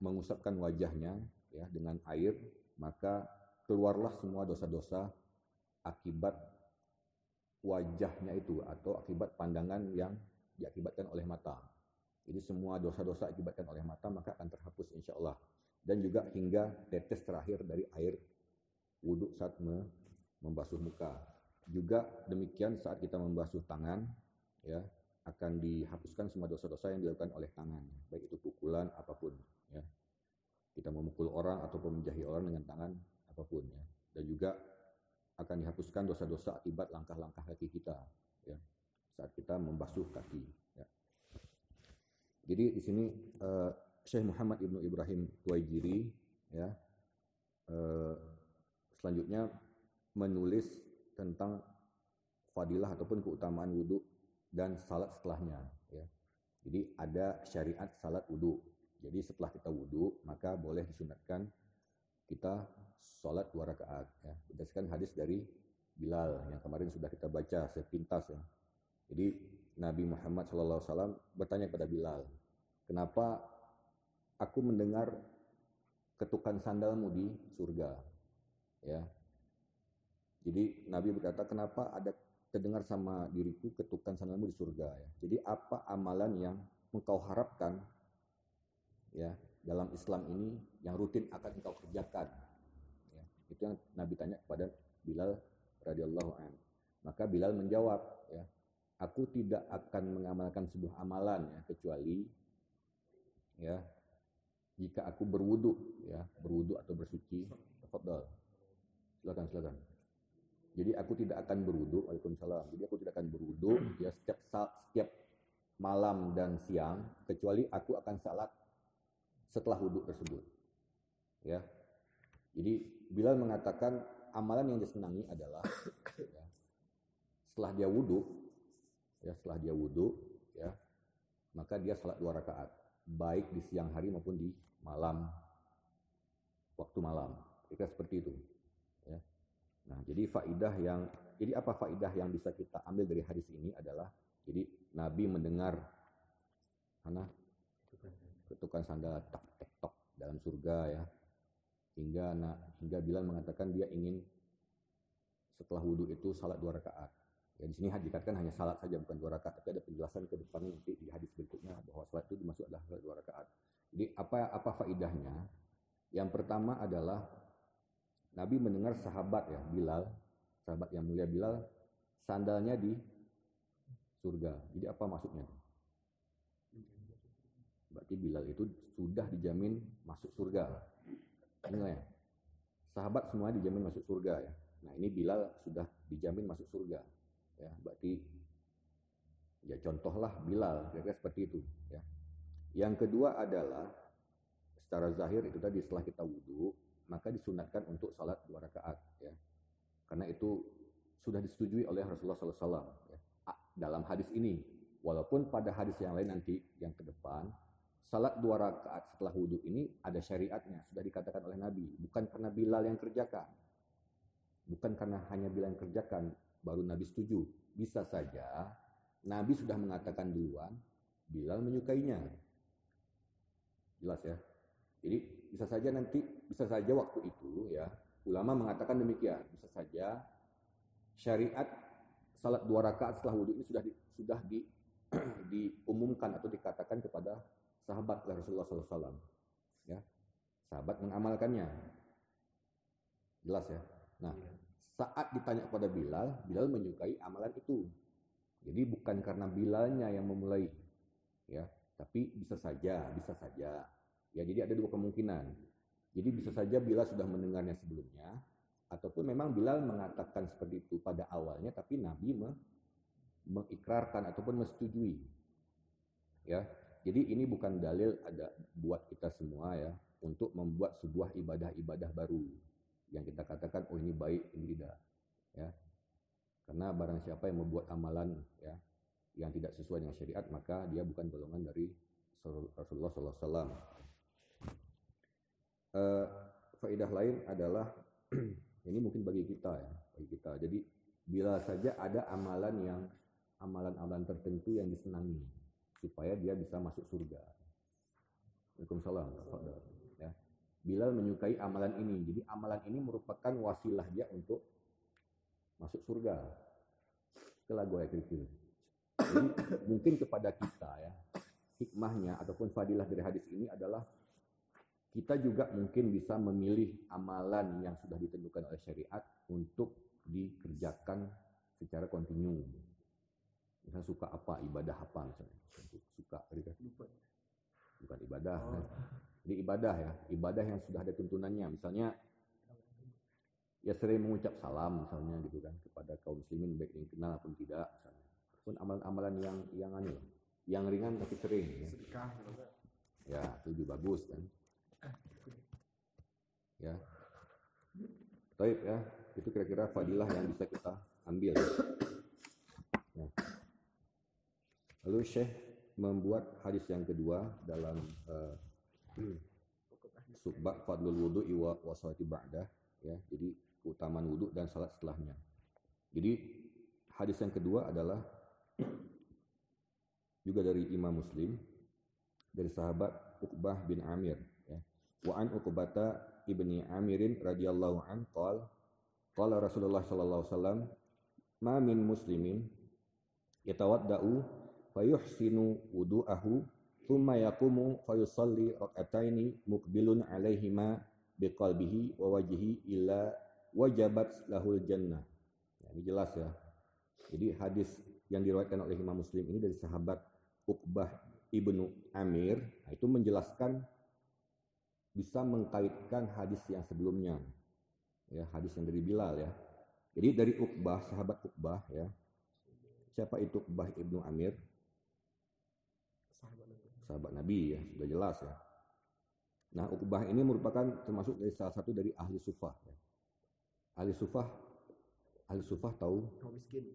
Speaker 1: mengusapkan wajahnya ya dengan air maka keluarlah semua dosa-dosa akibat wajahnya itu atau akibat pandangan yang diakibatkan oleh mata. Jadi semua dosa-dosa akibatkan oleh mata maka akan terhapus insya Allah. Dan juga hingga tetes terakhir dari air wudhu saat membasuh muka. Juga demikian saat kita membasuh tangan, ya akan dihapuskan semua dosa-dosa yang dilakukan oleh tangan, baik itu pukulan apa pun, ya. Kita memukul orang ataupun menjahi orang dengan tangan apa pun, ya. Dan juga akan dihapuskan dosa-dosa akibat langkah-langkah kaki kita, ya, saat kita membasuh kaki. Ya. Jadi di sini eh, Syekh Muhammad Ibnu Ibrahim Tuwaijiri, ya, eh, selanjutnya menulis tentang fadilah ataupun keutamaan wudhu dan salat setelahnya. Ya. Jadi ada syariat salat wudhu. Jadi setelah kita wudhu maka boleh disunatkan kita sholat dua rakaat. Ya. Berdasarkan hadis dari Bilal yang kemarin sudah kita baca sepintas ya. Jadi Nabi Muhammad SAW bertanya kepada Bilal, kenapa aku mendengar ketukan sandalmu di surga? Ya, jadi Nabi berkata, kenapa ada terdengar sama diriku ketukan sandalmu di surga ya. Jadi apa amalan yang engkau harapkan ya dalam Islam ini yang rutin akan engkau kerjakan? Ya, itu yang Nabi tanya kepada Bilal radhiyallahu an. Maka Bilal menjawab ya, aku tidak akan mengamalkan sebuah amalan ya kecuali ya jika aku berwudu ya, berwudu atau bersuci. Tafadhal. Silakan silakan. Jadi aku tidak akan berwudu, Waalaikumsalam. Jadi aku tidak akan berwudu ya setiap saat, setiap malam dan siang kecuali aku akan salat setelah wudhu tersebut. Ya. Jadi Bilal mengatakan amalan yang disenangi adalah ya, setelah dia wudhu, ya setelah dia wudhu, ya maka dia salat dua rakaat, baik di siang hari maupun di malam, waktu malam. Kira seperti itu. Nah, jadi faidah yang jadi apa faidah yang bisa kita ambil dari hadis ini adalah jadi Nabi mendengar mana ketukan sandal tak tok dalam surga ya hingga nah, hingga Bilal mengatakan dia ingin setelah wudhu itu salat dua rakaat. Ya di sini dikatakan hanya salat saja bukan dua rakaat, tapi ada penjelasan ke depan nanti di hadis berikutnya bahwa salat itu dimaksud adalah salat dua rakaat. Jadi apa apa faidahnya? Yang pertama adalah Nabi mendengar sahabat ya Bilal, sahabat yang mulia Bilal, sandalnya di surga. Jadi apa maksudnya? Berarti Bilal itu sudah dijamin masuk surga. Ini ya. Sahabat semua dijamin masuk surga ya. Nah ini Bilal sudah dijamin masuk surga. Ya, berarti ya contohlah Bilal, kira-kira seperti itu. Ya. Yang kedua adalah secara zahir itu tadi setelah kita wudhu, maka disunatkan untuk salat dua rakaat. Ya. Karena itu sudah disetujui oleh Rasulullah SAW ya. dalam hadis ini. Walaupun pada hadis yang lain nanti yang ke depan, salat dua rakaat setelah wudhu ini ada syariatnya, sudah dikatakan oleh Nabi. Bukan karena Bilal yang kerjakan. Bukan karena hanya Bilal yang kerjakan, baru Nabi setuju. Bisa saja Nabi sudah mengatakan duluan, Bilal menyukainya. Jelas ya. Jadi bisa saja nanti, bisa saja waktu itu ya, ulama mengatakan demikian. Bisa saja syariat salat dua rakaat setelah wudhu ini sudah di, sudah di, diumumkan atau dikatakan kepada sahabat Rasulullah SAW. Ya, sahabat mengamalkannya. Jelas ya. Nah, saat ditanya kepada Bilal, Bilal menyukai amalan itu. Jadi bukan karena Bilalnya yang memulai, ya, tapi bisa saja, bisa saja. Ya, jadi ada dua kemungkinan. Jadi bisa saja Bilal sudah mendengarnya sebelumnya, ataupun memang Bilal mengatakan seperti itu pada awalnya, tapi Nabi me mengikrarkan ataupun menyetujui. Ya, jadi ini bukan dalil ada buat kita semua ya untuk membuat sebuah ibadah-ibadah baru yang kita katakan oh ini baik ini tidak ya karena barang siapa yang membuat amalan ya yang tidak sesuai dengan syariat maka dia bukan golongan dari Rasulullah SAW. Uh, faidah lain adalah ini mungkin bagi kita ya bagi kita. Jadi bila saja ada amalan yang amalan-amalan tertentu yang disenangi supaya dia bisa masuk surga. Waalaikumsalam. Ya. Bilal menyukai amalan ini. Jadi amalan ini merupakan wasilah dia untuk masuk surga. Itulah gue kecil. Jadi mungkin kepada kita ya hikmahnya ataupun fadilah dari hadis ini adalah kita juga mungkin bisa memilih amalan yang sudah ditentukan oleh syariat untuk dikerjakan secara kontinu. Misalnya suka apa, ibadah apa misalnya. Suka, bukan ibadah. Oh. Jadi ibadah ya, ibadah yang sudah ada tuntunannya. Misalnya ya sering mengucap salam misalnya gitu kan kepada kaum muslimin baik yang kenal maupun tidak misalnya. Pun amalan-amalan yang yang anu yang ringan tapi sering ya. Ya, itu juga bagus kan. Ya. Baik ya, itu kira-kira fadilah yang bisa kita ambil. Ya. Lalu Syekh membuat hadis yang kedua dalam uh, fadlul wudu wa wasati ba'dah ya. Jadi keutamaan wudu dan salat setelahnya. Jadi hadis yang kedua adalah juga dari Imam Muslim dari sahabat Uqbah bin Amir ya. Wa an Uqbata ibni Amirin radhiyallahu an qala qala Rasulullah sallallahu alaihi wasallam ma min muslimin yatawaddau fayuhsinu wudu'ahu thumma yaqumu fayusalli rak'ataini muqbilun alaihima biqalbihi wa wajhihi illa wajabat lahul jannah. Ya, ini jelas ya. Jadi hadis yang diriwayatkan oleh Imam Muslim ini dari sahabat Uqbah ibnu Amir, nah itu menjelaskan bisa mengkaitkan hadis yang sebelumnya. Ya, hadis yang dari Bilal ya. Jadi dari Uqbah, sahabat Uqbah ya. Siapa itu Uqbah ibnu Amir? sahabat Nabi ya sudah jelas ya. Nah Uqbah ini merupakan termasuk dari salah satu dari ahli sufah. Ya. Ahli sufah, ahli sufah tahu?
Speaker 2: Kaum miskin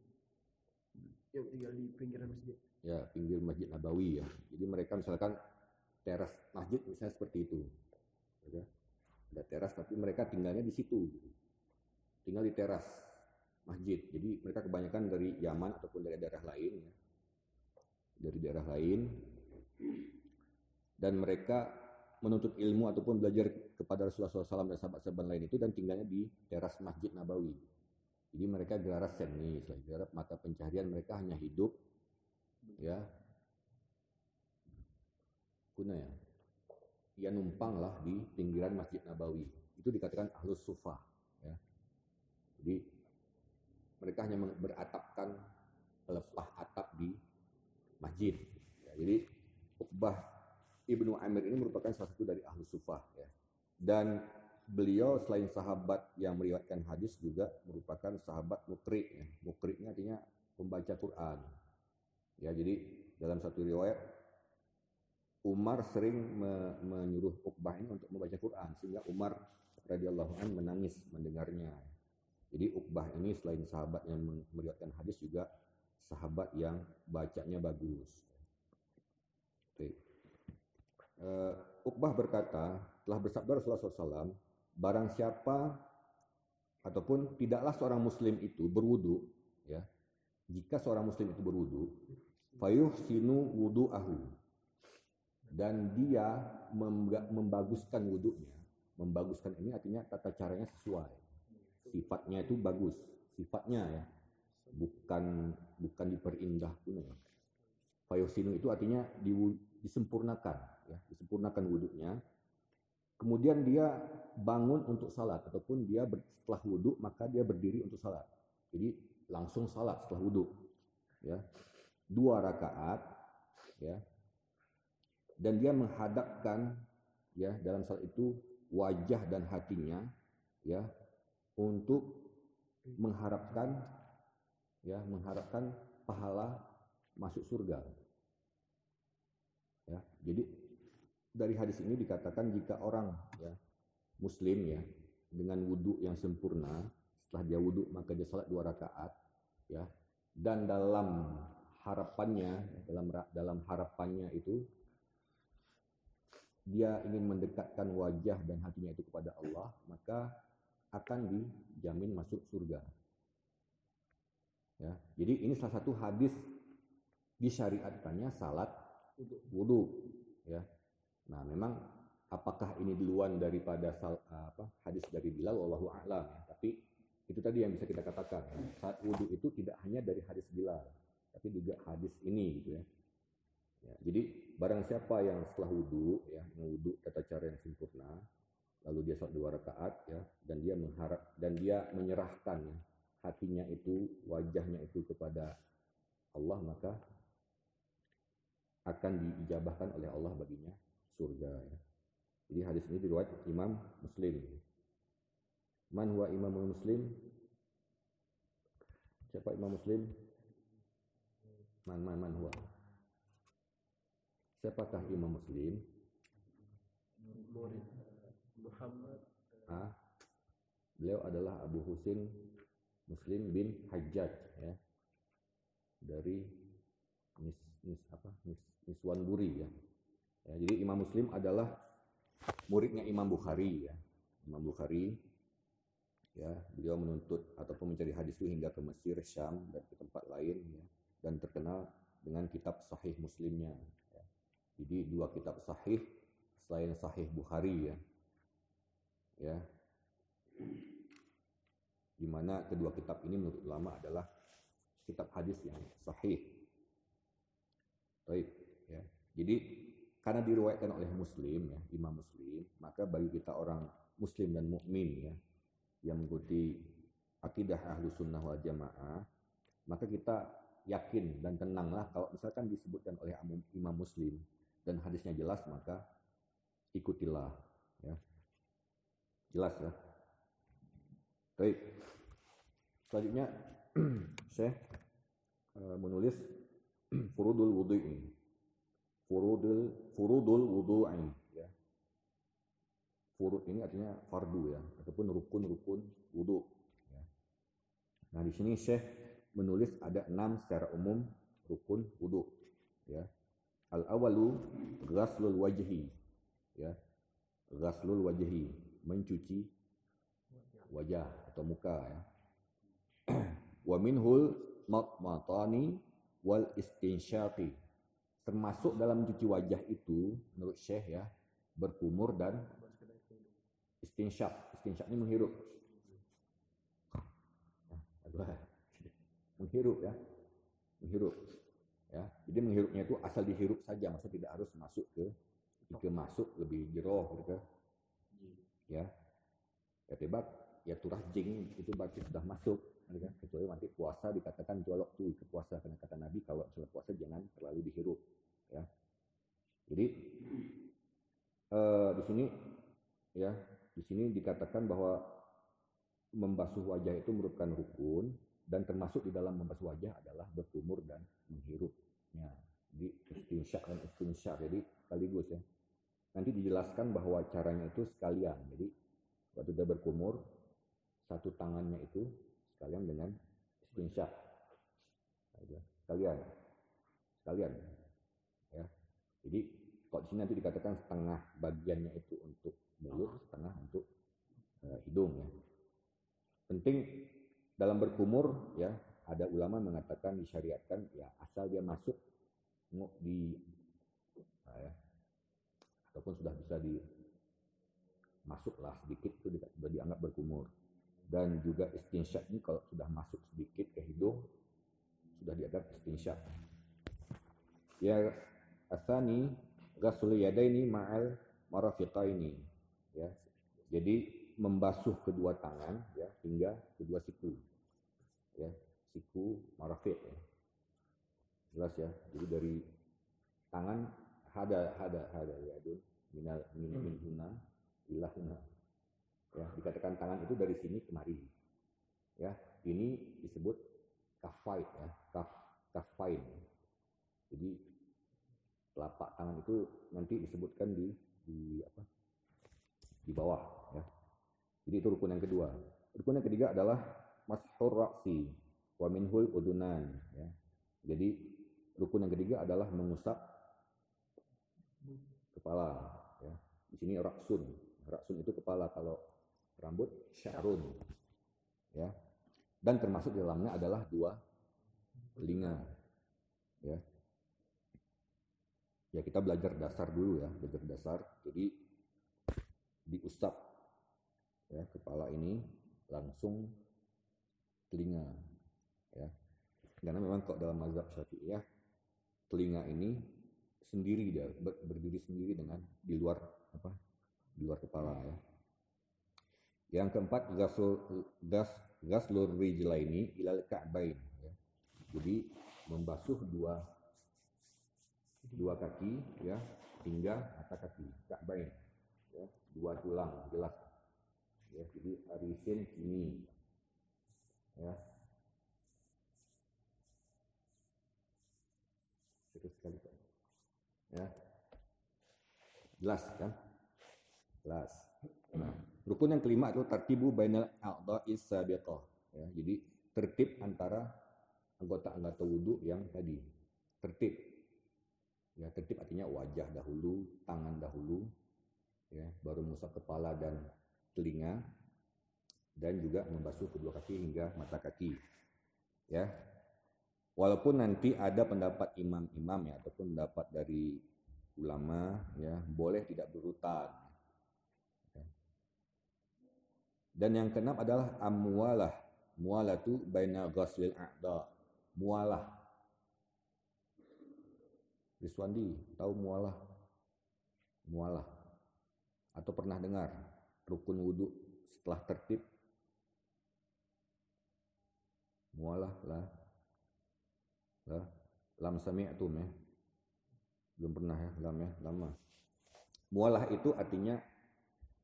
Speaker 2: yang tinggal di pinggiran masjid.
Speaker 1: Ya pinggir masjid Nabawi ya. Jadi mereka misalkan teras masjid misalnya seperti itu. Ya. Ada teras tapi mereka tinggalnya di situ. Tinggal di teras masjid. Jadi mereka kebanyakan dari Yaman ataupun dari daerah lain ya. Dari daerah lain dan mereka menuntut ilmu ataupun belajar kepada Rasulullah SAW dan sahabat-sahabat lain itu dan tinggalnya di teras Masjid Nabawi. Jadi mereka gelar seni, gelar mata pencaharian mereka hanya hidup ya kuna ya. Ia numpang lah di pinggiran Masjid Nabawi. Itu dikatakan ahlus sufah. Ya. Jadi mereka hanya beratapkan pelepah atap di masjid. Ya, jadi Uqbah Ibnu Amir ini merupakan salah satu dari ahlu sufah ya. Dan beliau selain sahabat yang meriwayatkan hadis juga merupakan sahabat mukri ya. Mukri artinya pembaca Quran. Ya, jadi dalam satu riwayat Umar sering me menyuruh Uqbah ini untuk membaca Quran sehingga Umar radhiyallahu an menangis mendengarnya. Jadi Uqbah ini selain sahabat yang meriwayatkan hadis juga sahabat yang bacanya bagus. Baik. Uh, Uqbah berkata, telah bersabda Rasulullah SAW, barang siapa ataupun tidaklah seorang muslim itu berwudu, ya, jika seorang muslim itu berwudu, fayuh sinu wudu'ahu, dan dia membaguskan wudhunya. Membaguskan ini artinya tata caranya sesuai. Sifatnya itu bagus, sifatnya ya. Bukan bukan diperindah pun ya. Fayusinu itu artinya disempurnakan ya, disempurnakan wudhunya. Kemudian dia bangun untuk salat ataupun dia setelah wudhu maka dia berdiri untuk salat. Jadi langsung salat setelah wudhu. Ya. Dua rakaat ya. Dan dia menghadapkan ya dalam salat itu wajah dan hatinya ya untuk mengharapkan ya mengharapkan pahala masuk surga. Ya, jadi dari hadis ini dikatakan jika orang ya muslim ya dengan wudhu yang sempurna setelah dia wudhu maka dia salat dua rakaat ya dan dalam harapannya dalam dalam harapannya itu dia ingin mendekatkan wajah dan hatinya itu kepada Allah maka akan dijamin masuk surga ya jadi ini salah satu hadis disyariatkannya salat wudhu ya Nah, memang apakah ini duluan daripada sal, apa, hadis dari Bilal, wallahu a'lam. Ya. Tapi itu tadi yang bisa kita katakan. Ya. Saat wudhu itu tidak hanya dari hadis Bilal, tapi juga hadis ini gitu ya. ya jadi barang siapa yang setelah wudhu, ya, wudhu tata cara yang sempurna, lalu dia sholat dua rakaat, ya, dan dia mengharap dan dia menyerahkan ya, hatinya itu, wajahnya itu kepada Allah, maka akan diijabahkan oleh Allah baginya surga ya. Jadi hadis ini diriwayat Imam Muslim. Man huwa Imam Muslim? Siapa Imam Muslim? Man man man huwa. Siapakah Imam Muslim?
Speaker 2: Muhammad.
Speaker 1: Ah, beliau adalah Abu Husin Muslim bin Hajjaj ya. Dari Nis, Nis apa? Nis, Niswanburi ya. Ya, jadi Imam Muslim adalah muridnya Imam Bukhari ya. Imam Bukhari ya, beliau menuntut ataupun mencari hadis itu hingga ke Mesir, Syam dan ke tempat lain ya, dan terkenal dengan kitab Sahih Muslimnya. Jadi dua kitab Sahih selain Sahih Bukhari ya. Ya. Di mana kedua kitab ini menurut ulama adalah kitab hadis yang sahih. Baik, ya. Jadi karena diriwayatkan oleh Muslim ya, Imam Muslim, maka bagi kita orang Muslim dan mukmin ya yang mengikuti akidah ahlu sunnah wal jamaah, maka kita yakin dan tenanglah kalau misalkan disebutkan oleh Imam Muslim dan hadisnya jelas maka ikutilah ya. Jelas ya. Baik. Selanjutnya saya eh, menulis furudul wudhu ini furudul furudul wudu'i ya. Furud ini artinya fardu ya ataupun rukun-rukun wudu ya. Nah, di sini Syekh menulis ada enam secara umum rukun wudu ya. Al awalu ghaslul wajhi ya. Ghaslul wajhi mencuci wajah atau muka ya. Wa minhul matmatani wal istinsyaqi termasuk dalam mencuci wajah itu menurut Syekh ya berkumur dan istinsyak istinsyak ini menghirup. Menghirup ya. Menghirup ya jadi menghirupnya itu asal dihirup saja masa tidak harus masuk ke jika masuk lebih jeroh gitu ya. Ya tebak ya turah jing itu berarti sudah masuk kan? kecuali nanti puasa dikatakan jual waktu ke puasa karena kata Nabi kalau sudah puasa jangan terlalu dihirup ya. Jadi eh, di sini ya di sini dikatakan bahwa membasuh wajah itu merupakan rukun dan termasuk di dalam membasuh wajah adalah berkumur dan menghirupnya di istinsyak dan istinsyak jadi sekaligus ya nanti dijelaskan bahwa caranya itu sekalian jadi waktu dia berkumur satu tangannya itu sekalian dengan istinsyak. sekalian. Sekalian. Ya. Jadi kalau di sini nanti dikatakan setengah bagiannya itu untuk mulut, setengah untuk uh, hidung ya. Penting dalam berkumur ya, ada ulama mengatakan disyariatkan ya asal dia masuk di nah, ya, ataupun sudah bisa di masuklah sedikit itu sudah dianggap berkumur. Dan juga istinsyak ini kalau sudah masuk sedikit ke hidung sudah dianggap istinsyak ya asani ghusl yadaini ma'al marafiqaini. Ya jadi membasuh kedua tangan ya hingga kedua siku. Ya siku marafiq ya. jelas ya. Jadi dari tangan hada hada hada ya dun. Minal min min huna ya dikatakan tangan itu dari sini kemari. Ya ini disebut kafain ya. Kaf kafain jadi telapak tangan itu nanti disebutkan di di apa? Di bawah ya. Jadi itu rukun yang kedua. Rukun yang ketiga adalah mashur raksi wa minhul udunan ya. Jadi rukun yang ketiga adalah mengusap kepala ya. Di sini raksun. Raksun itu kepala. Kalau rambut syarun ya. Dan termasuk di dalamnya adalah dua telinga ya. Ya kita belajar dasar dulu ya. Belajar dasar. Jadi diusap ya kepala ini langsung telinga ya. Karena memang kok dalam mazhab syafi'iyah telinga ini sendiri dia ber, berdiri sendiri dengan di luar apa di luar kepala ya. Yang keempat gasul gas gaslur rijlaini ilal ka'bain ya. jadi membasuh dua dua kaki ya hingga mata kaki ka'bain ya. Dua tulang jelas ya. Jadi arisin ini ya terus sekali ya. Jelas kan? Jelas. Nah rukun yang kelima itu tertibu bainal a'dha'is sabiqah. Ya jadi tertib antara anggota-anggota wudhu yang tadi. Tertib. Ya tertib artinya wajah dahulu tangan dahulu ya baru mengusap kepala dan telinga dan juga membasuh kedua kaki hingga mata kaki. Ya walaupun nanti ada pendapat imam-imam ya ataupun pendapat dari ulama ya boleh tidak berurutan. Ya. dan yang keenam adalah amwalah. Mualatu baina ghaslil a'da. Mualah. Rizwandi tahu mualah? Mualah. Atau pernah dengar rukun wudhu setelah tertib? Mualah lah lah lam sami'tum ya belum pernah ya lam ya lama mualah itu artinya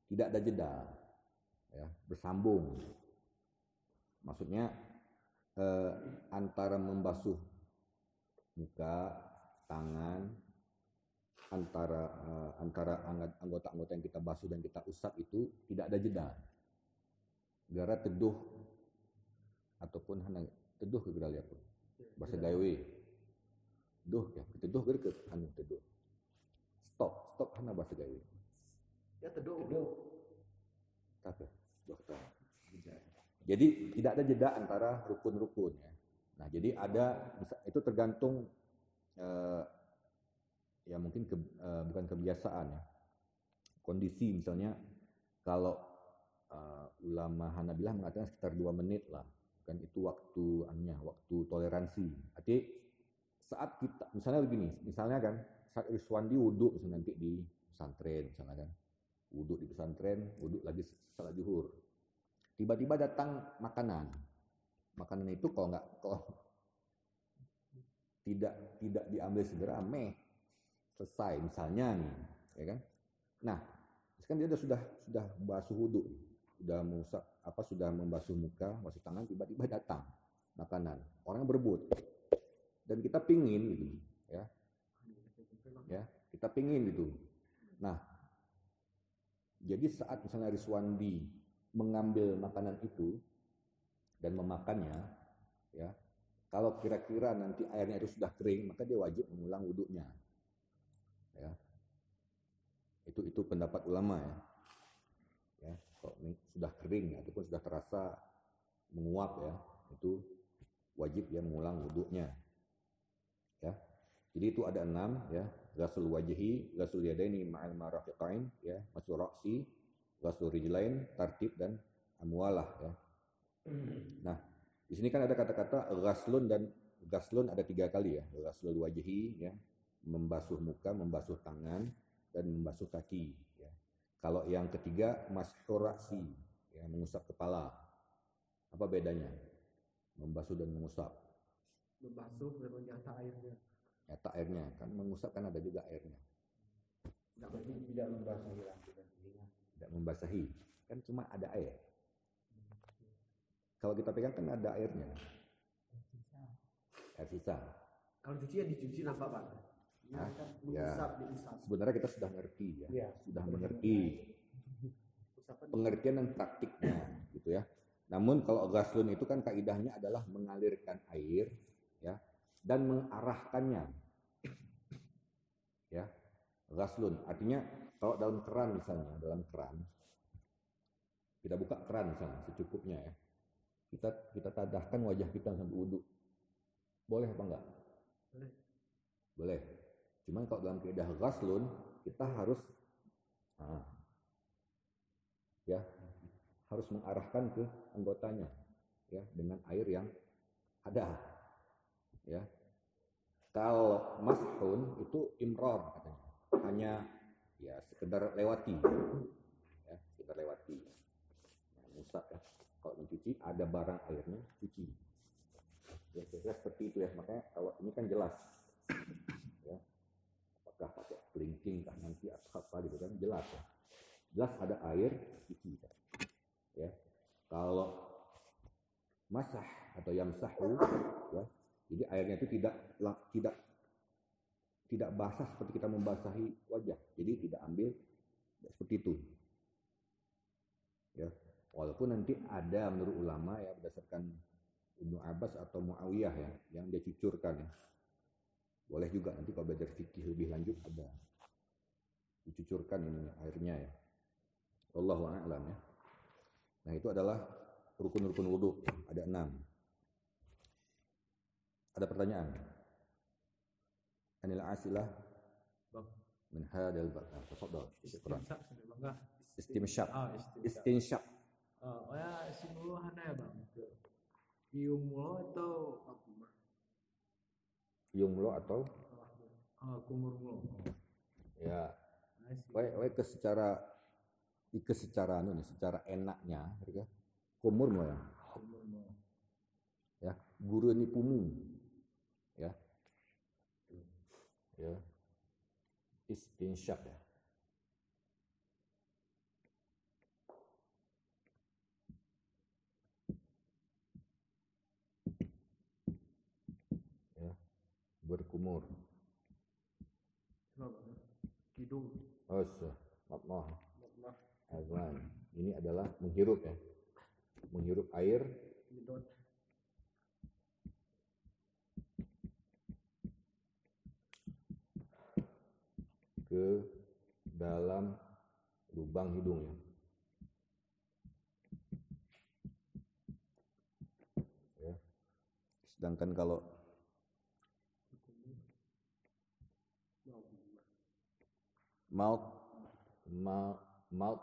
Speaker 1: tidak ada jeda ya bersambung maksudnya eh, antara membasuh muka tangan antara uh, antara anggota-anggota yang kita basuh dan kita usap itu tidak ada jeda. Gara teduh ataupun hanya teduh ke pun. Bahasa gawe. Duh ya, teduh ger ke anu teduh. Stop, stop hanya bahasa gawe.
Speaker 2: Ya teduh.
Speaker 1: Teduh. Tak dokter. Jadi tidak ada jeda antara rukun-rukun ya. Nah, jadi ada itu tergantung uh, ya mungkin ke, uh, bukan kebiasaan ya kondisi misalnya kalau uh, ulama Hanabilah mengatakan sekitar dua menit lah kan itu waktu annya waktu toleransi. Arti saat kita misalnya begini misalnya kan saat Iswandi wudhu misalnya nanti di pesantren misalnya kan. Wudhu di pesantren wudhu lagi salat zuhur. Tiba-tiba datang makanan. Makanan itu kalau nggak kalau tidak tidak diambil segera meh selesai misalnya nih ya kan. Nah kan dia sudah sudah basuh wudhu sudah musak apa sudah membasuh muka basuh tangan tiba-tiba datang makanan orang berebut dan kita pingin gitu ya ya kita pingin gitu nah jadi saat misalnya Rizwandi mengambil makanan itu dan memakannya ya Kalau kira-kira nanti airnya itu sudah kering, maka dia wajib mengulang wudhunya. Ya. Itu itu pendapat ulama ya. Ya, sudah kering ataupun sudah terasa menguap ya, itu wajib ya mengulang wudhunya. Ya. Jadi itu ada enam ya, ghasul wajhi, ghasul yadaini ma'al marafiqain ya, masul ra'si, ghasul rijlain, tartib dan amwalah ya. Nah, di sini kan ada kata-kata ghaslun dan ghaslun ada tiga kali ya. Ghaslul wajhi ya, membasuh muka, membasuh tangan dan membasuh kaki. Kalau yang ketiga masyurasi ya, mengusap kepala. Apa bedanya? Membasuh dan mengusap.
Speaker 2: Membasuh dan menyata airnya.
Speaker 1: Nyata airnya kan mengusap kan ada juga airnya.
Speaker 5: Berarti tidak membasahi rambut dan telinga.
Speaker 1: Tidak membasahi, kan cuma ada air. Kalau kita pegang kan ada airnya. Air sisa.
Speaker 2: Kalau cuci yang dicuci nampak pak.
Speaker 1: Ya.
Speaker 2: diusap.
Speaker 1: Sebenarnya kita sudah ngerti ya,
Speaker 5: Iya.
Speaker 1: sudah mengerti pengertian dan praktiknya gitu ya. Namun kalau ghaslun itu kan kaidahnya adalah mengalirkan air ya dan mengarahkannya. Ya. Ghaslun artinya kalau dalam keran misalnya, dalam keran kita buka keran misalnya secukupnya ya. Kita kita tadahkan wajah kita sampai wudhu. Boleh apa enggak?
Speaker 2: Boleh.
Speaker 1: Boleh. Cuman kalau dalam kaidah ghaslun kita harus ah, ya harus mengarahkan ke anggotanya ya dengan air yang ada ya. Kalau mashun itu imror katanya. Hanya ya sekedar lewati ya sekedar lewati. Musab ya. Kalau mencuci ada barang airnya cuci. Ya kira seperti itu ya. Makanya kalau ini kan jelas apakah pakai kelingking kah nanti atau apa gitu kan jelas ya. Jelas ada air cuci kan? ya. Kalau masah atau yamsahu ya jadi airnya itu tidak tidak tidak basah seperti kita membasahi wajah. Jadi tidak ambil seperti itu. Ya. Walaupun nanti ada menurut ulama ya berdasarkan Ibnu Abbas atau Muawiyah ya yang dia cucurkan ya boleh juga nanti kalau belajar fikih lebih lanjut ada dicucurkan ini airnya ya Wallahu a'lam ya. Nah, itu adalah rukun-rukun wudhu. Ada enam. Ada pertanyaan? Anil asilah
Speaker 2: Bang.
Speaker 1: min hadal. Ah, Tafadhal. Istimsyaq.
Speaker 2: Ah.
Speaker 1: Istinsyaq.
Speaker 2: Ah, oh ya, hana ya bang. Iung mulo atau
Speaker 1: Yumlo atau?
Speaker 2: Ah, kumur mulo.
Speaker 1: ya wae wae ke secara ke secara anu nih, secara enaknya gitu ya. Kumur ya. Ya guru ini pumu. Ya. Ya. Istinsyak ya ya berkumur?
Speaker 2: Bang? Kidung.
Speaker 1: oh Maaf. azan ini adalah menghirup ya menghirup air
Speaker 2: Nyedot.
Speaker 1: ke dalam lubang hidung ya. Ya. Sedangkan kalau mouth mouth mouth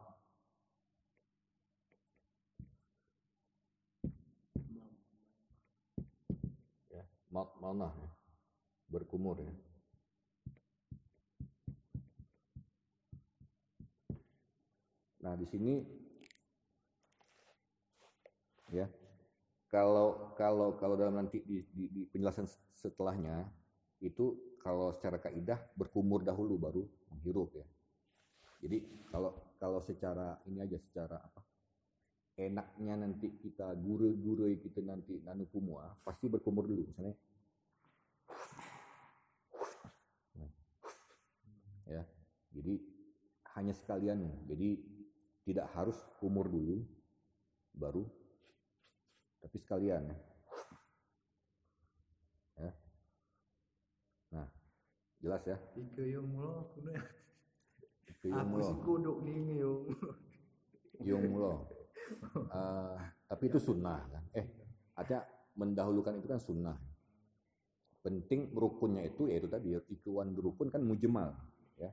Speaker 1: ya, mouth manah ya. Berkumur ya. Nah, di sini ya. Kalau kalau kalau dalam nanti di, di, di penjelasan setelahnya itu kalau secara kaidah berkumur dahulu baru menghirup ya. Jadi kalau kalau secara ini aja secara apa? Enaknya nanti kita guru-guru kita nanti nanu kumua pasti berkumur dulu misalnya. Ya. Jadi hanya sekalian. Jadi tidak harus kumur dulu baru tapi sekalian ya. Jelas ya?
Speaker 2: Ika yung mulo kuno ya.
Speaker 1: Itu yung
Speaker 2: Aku
Speaker 1: mulo.
Speaker 2: si kuduk nih yung.
Speaker 1: Yung mulo. Eh, tapi itu sunnah kan. Eh, artinya mendahulukan itu kan sunnah. Penting rukunnya itu yaitu tadi ikuan rukun kan mujmal ya.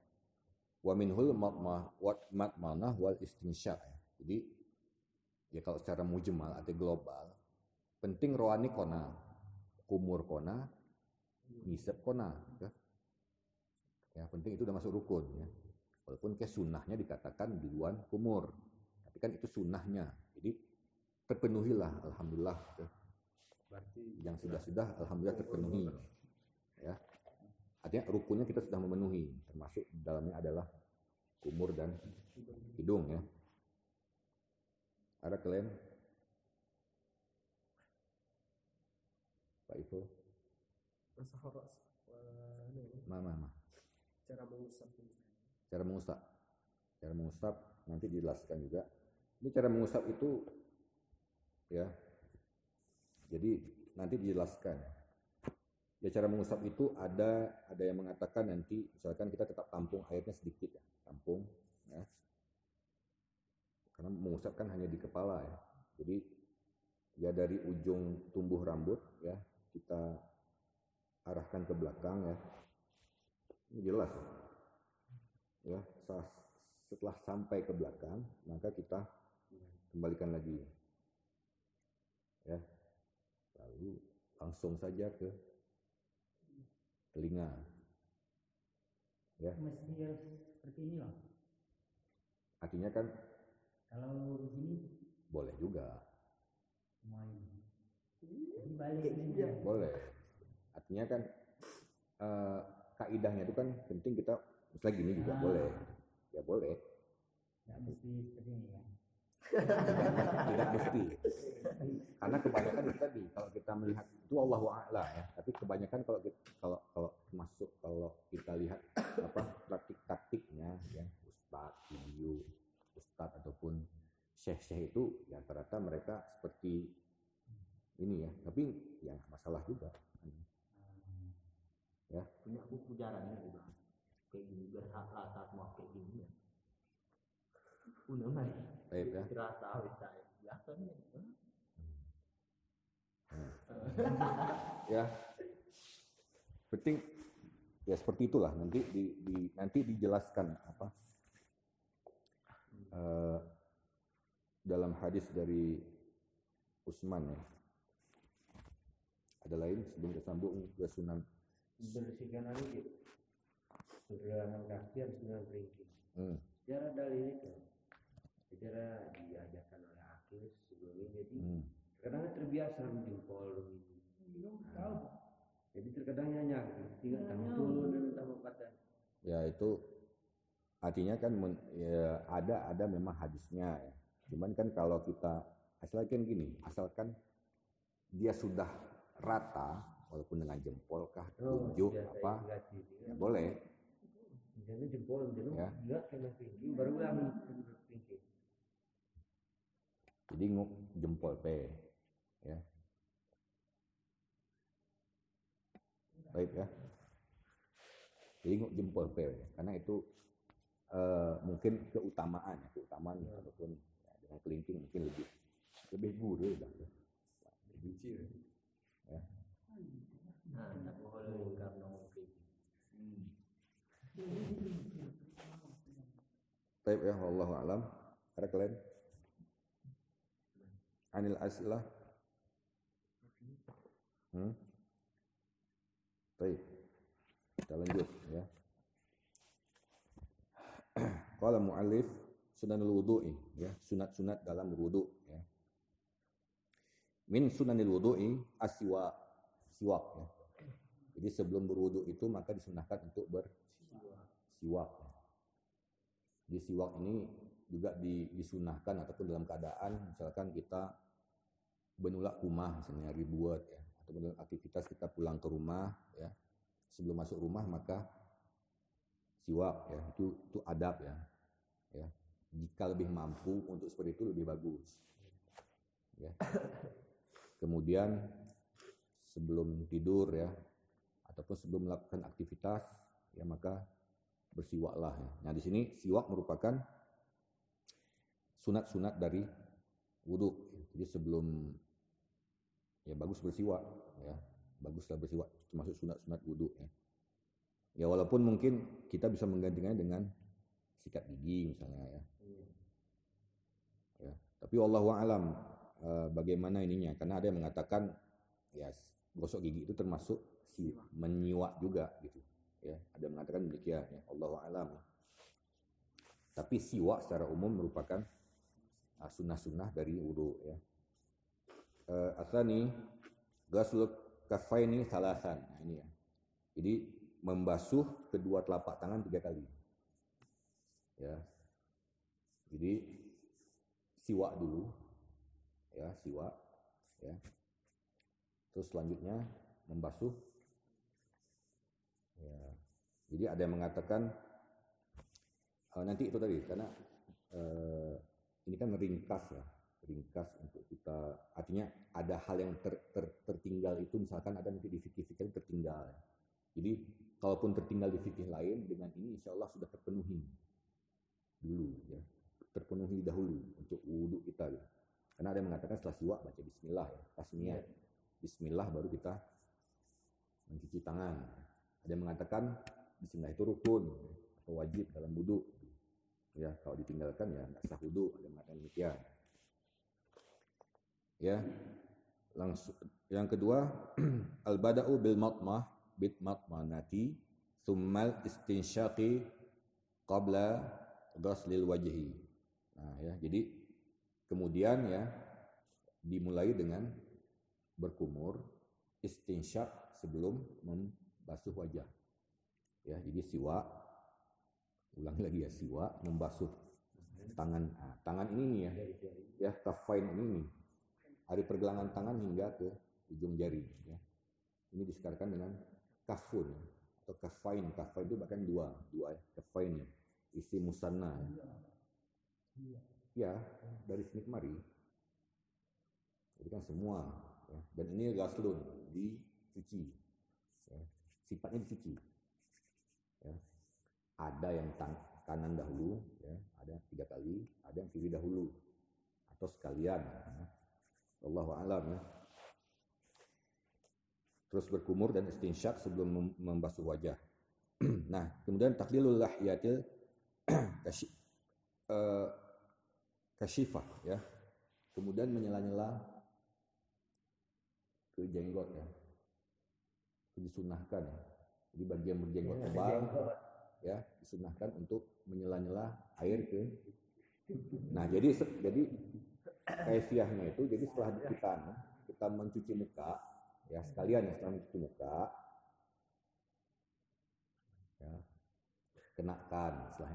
Speaker 1: Wa minhul ma- ma- wat mat manah wal istinsya ya. Jadi ya kalau secara mujmal atau global penting rohani kona, kumur kona, nisab kona ya. Ya, penting itu udah masuk rukun ya. Walaupun ke sunnahnya dikatakan duluan kumur. Tapi kan itu sunnahnya. Jadi terpenuhilah alhamdulillah ya.
Speaker 5: Berarti
Speaker 1: yang sudah-sudah alhamdulillah terpenuhi ya artinya rukunnya kita sudah memenuhi termasuk dalamnya adalah kumur dan hidung ya ada klaim Pak Ivo
Speaker 6: Masa horos. Wah, ini
Speaker 1: mama mama
Speaker 6: cara mengusap
Speaker 1: cara mengusap. Cara mengusap nanti dijelaskan juga. Ini cara mengusap itu ya. Jadi nanti dijelaskan. Ya cara mengusap itu ada ada yang mengatakan nanti misalkan kita tetap tampung airnya sedikit ya. Tampung ya. Karena mengusap kan hanya di kepala ya. Jadi ya dari ujung tumbuh rambut ya kita arahkan ke belakang ya jelas. Ya setelah sampai ke belakang maka kita kembalikan lagi. Ya lalu langsung saja ke telinga. Ya.
Speaker 3: Mesti harus seperti ini loh.
Speaker 1: artinya kan
Speaker 3: Kalau begini
Speaker 1: boleh juga.
Speaker 3: Main. Balik ini.
Speaker 1: boleh. Artinya kan eh, kaidahnya itu kan penting kita misalnya gini juga
Speaker 3: Ah.
Speaker 1: boleh ya boleh
Speaker 3: Nggak mesti seperti ini ya.
Speaker 1: tidak mesti karena kebanyakan itu tadi kalau kita melihat itu Allahu a'la ya tapi kebanyakan kalau kita, kalau kalau masuk kalau kita lihat apa praktik taktiknya ya ustadz video ustadz ataupun syekh-syekh itu ya rata-rata mereka seperti ini ya tapi ya nggak masalah juga
Speaker 5: punya buku jarangnya juga. Kayak gini berhak saat mau kayak gini ya. Punya mana?
Speaker 1: Ya
Speaker 5: Terasa awet saya. Biasanya.
Speaker 1: ya penting ya seperti itulah nanti di, di- nanti dijelaskan apa eh, dalam hadis dari Utsman ya ada lain sebelum kita sambung ke Sunan
Speaker 5: Bersihkan gitu. Pergelangan kaki harus dengan beringking.
Speaker 1: hmm.
Speaker 5: Cara dalil itu. Cara diajarkan oleh akil sebelumnya jadi
Speaker 1: hmm.
Speaker 5: kadang terbiasa lu jempol ini. Nah, jadi terkadang nyanyi tinggal tambah turun dan tambah patah.
Speaker 1: ya itu artinya kan men- ya, ada ada memang hadisnya ya. cuman kan kalau kita asalkan gini asalkan dia sudah rata walaupun dengan jempol kah tunjuk
Speaker 5: biasa
Speaker 1: apa ya boleh
Speaker 5: Misalnya jempol, misalnya
Speaker 1: Ya.
Speaker 5: baru ulang.
Speaker 1: Jadi jempol P ya baik ya jadi jempol P ya. karena itu eh, mungkin keutamaan ya keutamaan ataupun ya, dengan kelingking mungkin lebih lebih lah ya. lebih ya.
Speaker 5: Nah, pinggir.
Speaker 1: Baik ya, wallahu alam. Ada kalian? Anil asilah. Hmm? Baik. Kita lanjut ya. Qala muallif sunanul wudu'i ya, sunat-sunat dalam wudu ya. Min sunanil wudu'i aswa siwak ya. Jadi sebelum berwudu itu maka disunahkan untuk bersiwak. ya. Di siwak ini juga di- disunahkan ataupun dalam keadaan misalkan kita benulak rumah misalnya ribuat ya. Atau dalam aktivitas kita pulang ke rumah ya. Sebelum masuk rumah maka siwak ya itu itu adab ya. Ya jika lebih mampu untuk seperti itu lebih bagus. Ya. Kemudian sebelum tidur ya ataupun sebelum melakukan aktivitas ya maka bersiwaklah ya. Nah, di sini siwak merupakan sunat-sunat dari wudhu. Jadi sebelum ya bagus bersiwak ya. Baguslah bersiwak termasuk sunat-sunat wudhu ya. Ya walaupun mungkin kita bisa menggantinya dengan sikat gigi misalnya ya. Ya, tapi Allah alam eh, bagaimana ininya karena ada yang mengatakan ya gosok gigi itu termasuk si menyiwak juga gitu ya ada yang mengatakan demikian ya Allah alam tapi siwak secara umum merupakan sunnah-sunnah dari wudhu ya. Uh, asani gasluk kafaini salasan nah, ini ya. Jadi membasuh kedua telapak tangan tiga kali. Ya. Jadi siwak dulu. Ya siwak ya. Terus selanjutnya membasuh. Ya. Jadi ada yang mengatakan eh, nanti itu tadi karena eh, ini kan ringkas ya ringkas untuk kita artinya ada hal yang ter, ter, tertinggal itu misalkan ada nanti di fikih-fikih tertinggal jadi kalaupun tertinggal di fikih lain dengan ini insya Allah sudah terpenuhi dulu ya terpenuhi dahulu untuk wudhu kita gitu. Karena ada yang mengatakan setelah siwak baca bismillah ya, tasmiyah. Bismillah baru kita mencuci tangan. Ada yang mengatakan bismillah itu rukun atau wajib dalam wudhu. Ya, kalau ditinggalkan ya nggak sah wudhu. Ada mengatakan demikian. Ya, langsung yang kedua al bada'u bil matmah bit matmanati thummal istinsyaqi qabla ghaslil wajhi. Nah, ya, jadi kemudian ya dimulai dengan berkumur istinsyak sebelum membasuh wajah. Ya, jadi siwak ulang lagi ya siwak membasuh tangan nah, tangan ini nih ya ya kafain ini nih dari pergelangan tangan hingga ke ujung jari ya. Ini disekarkan dengan kafun atau kafain. Kafain itu bahkan dua, dua ya, kafain. Isi musanna. Ya, dari sini kemari. Jadi kan semua. Ya. Dan ini gaslun, dicuci. Ya. Sifatnya dicuci. Ya. Ada yang tang kanan dahulu, ya. ada tiga kali, ada yang kiri dahulu. Atau sekalian. Ya. Allah alam ya. Terus berkumur dan istinsyak sebelum membasuh wajah. nah, kemudian taklilul lahyatil kasy, uh, kasyifah ya. Kemudian menyela-nyela ke jenggot ya. Disunahkan ya. Jadi bagian berjenggot tebal ya disunahkan untuk menyela-nyela air ke Nah, jadi jadi kaifiahnya itu jadi setelah kita kita mencuci muka ya sekalian ya setelah mencuci muka ya kenakan setelah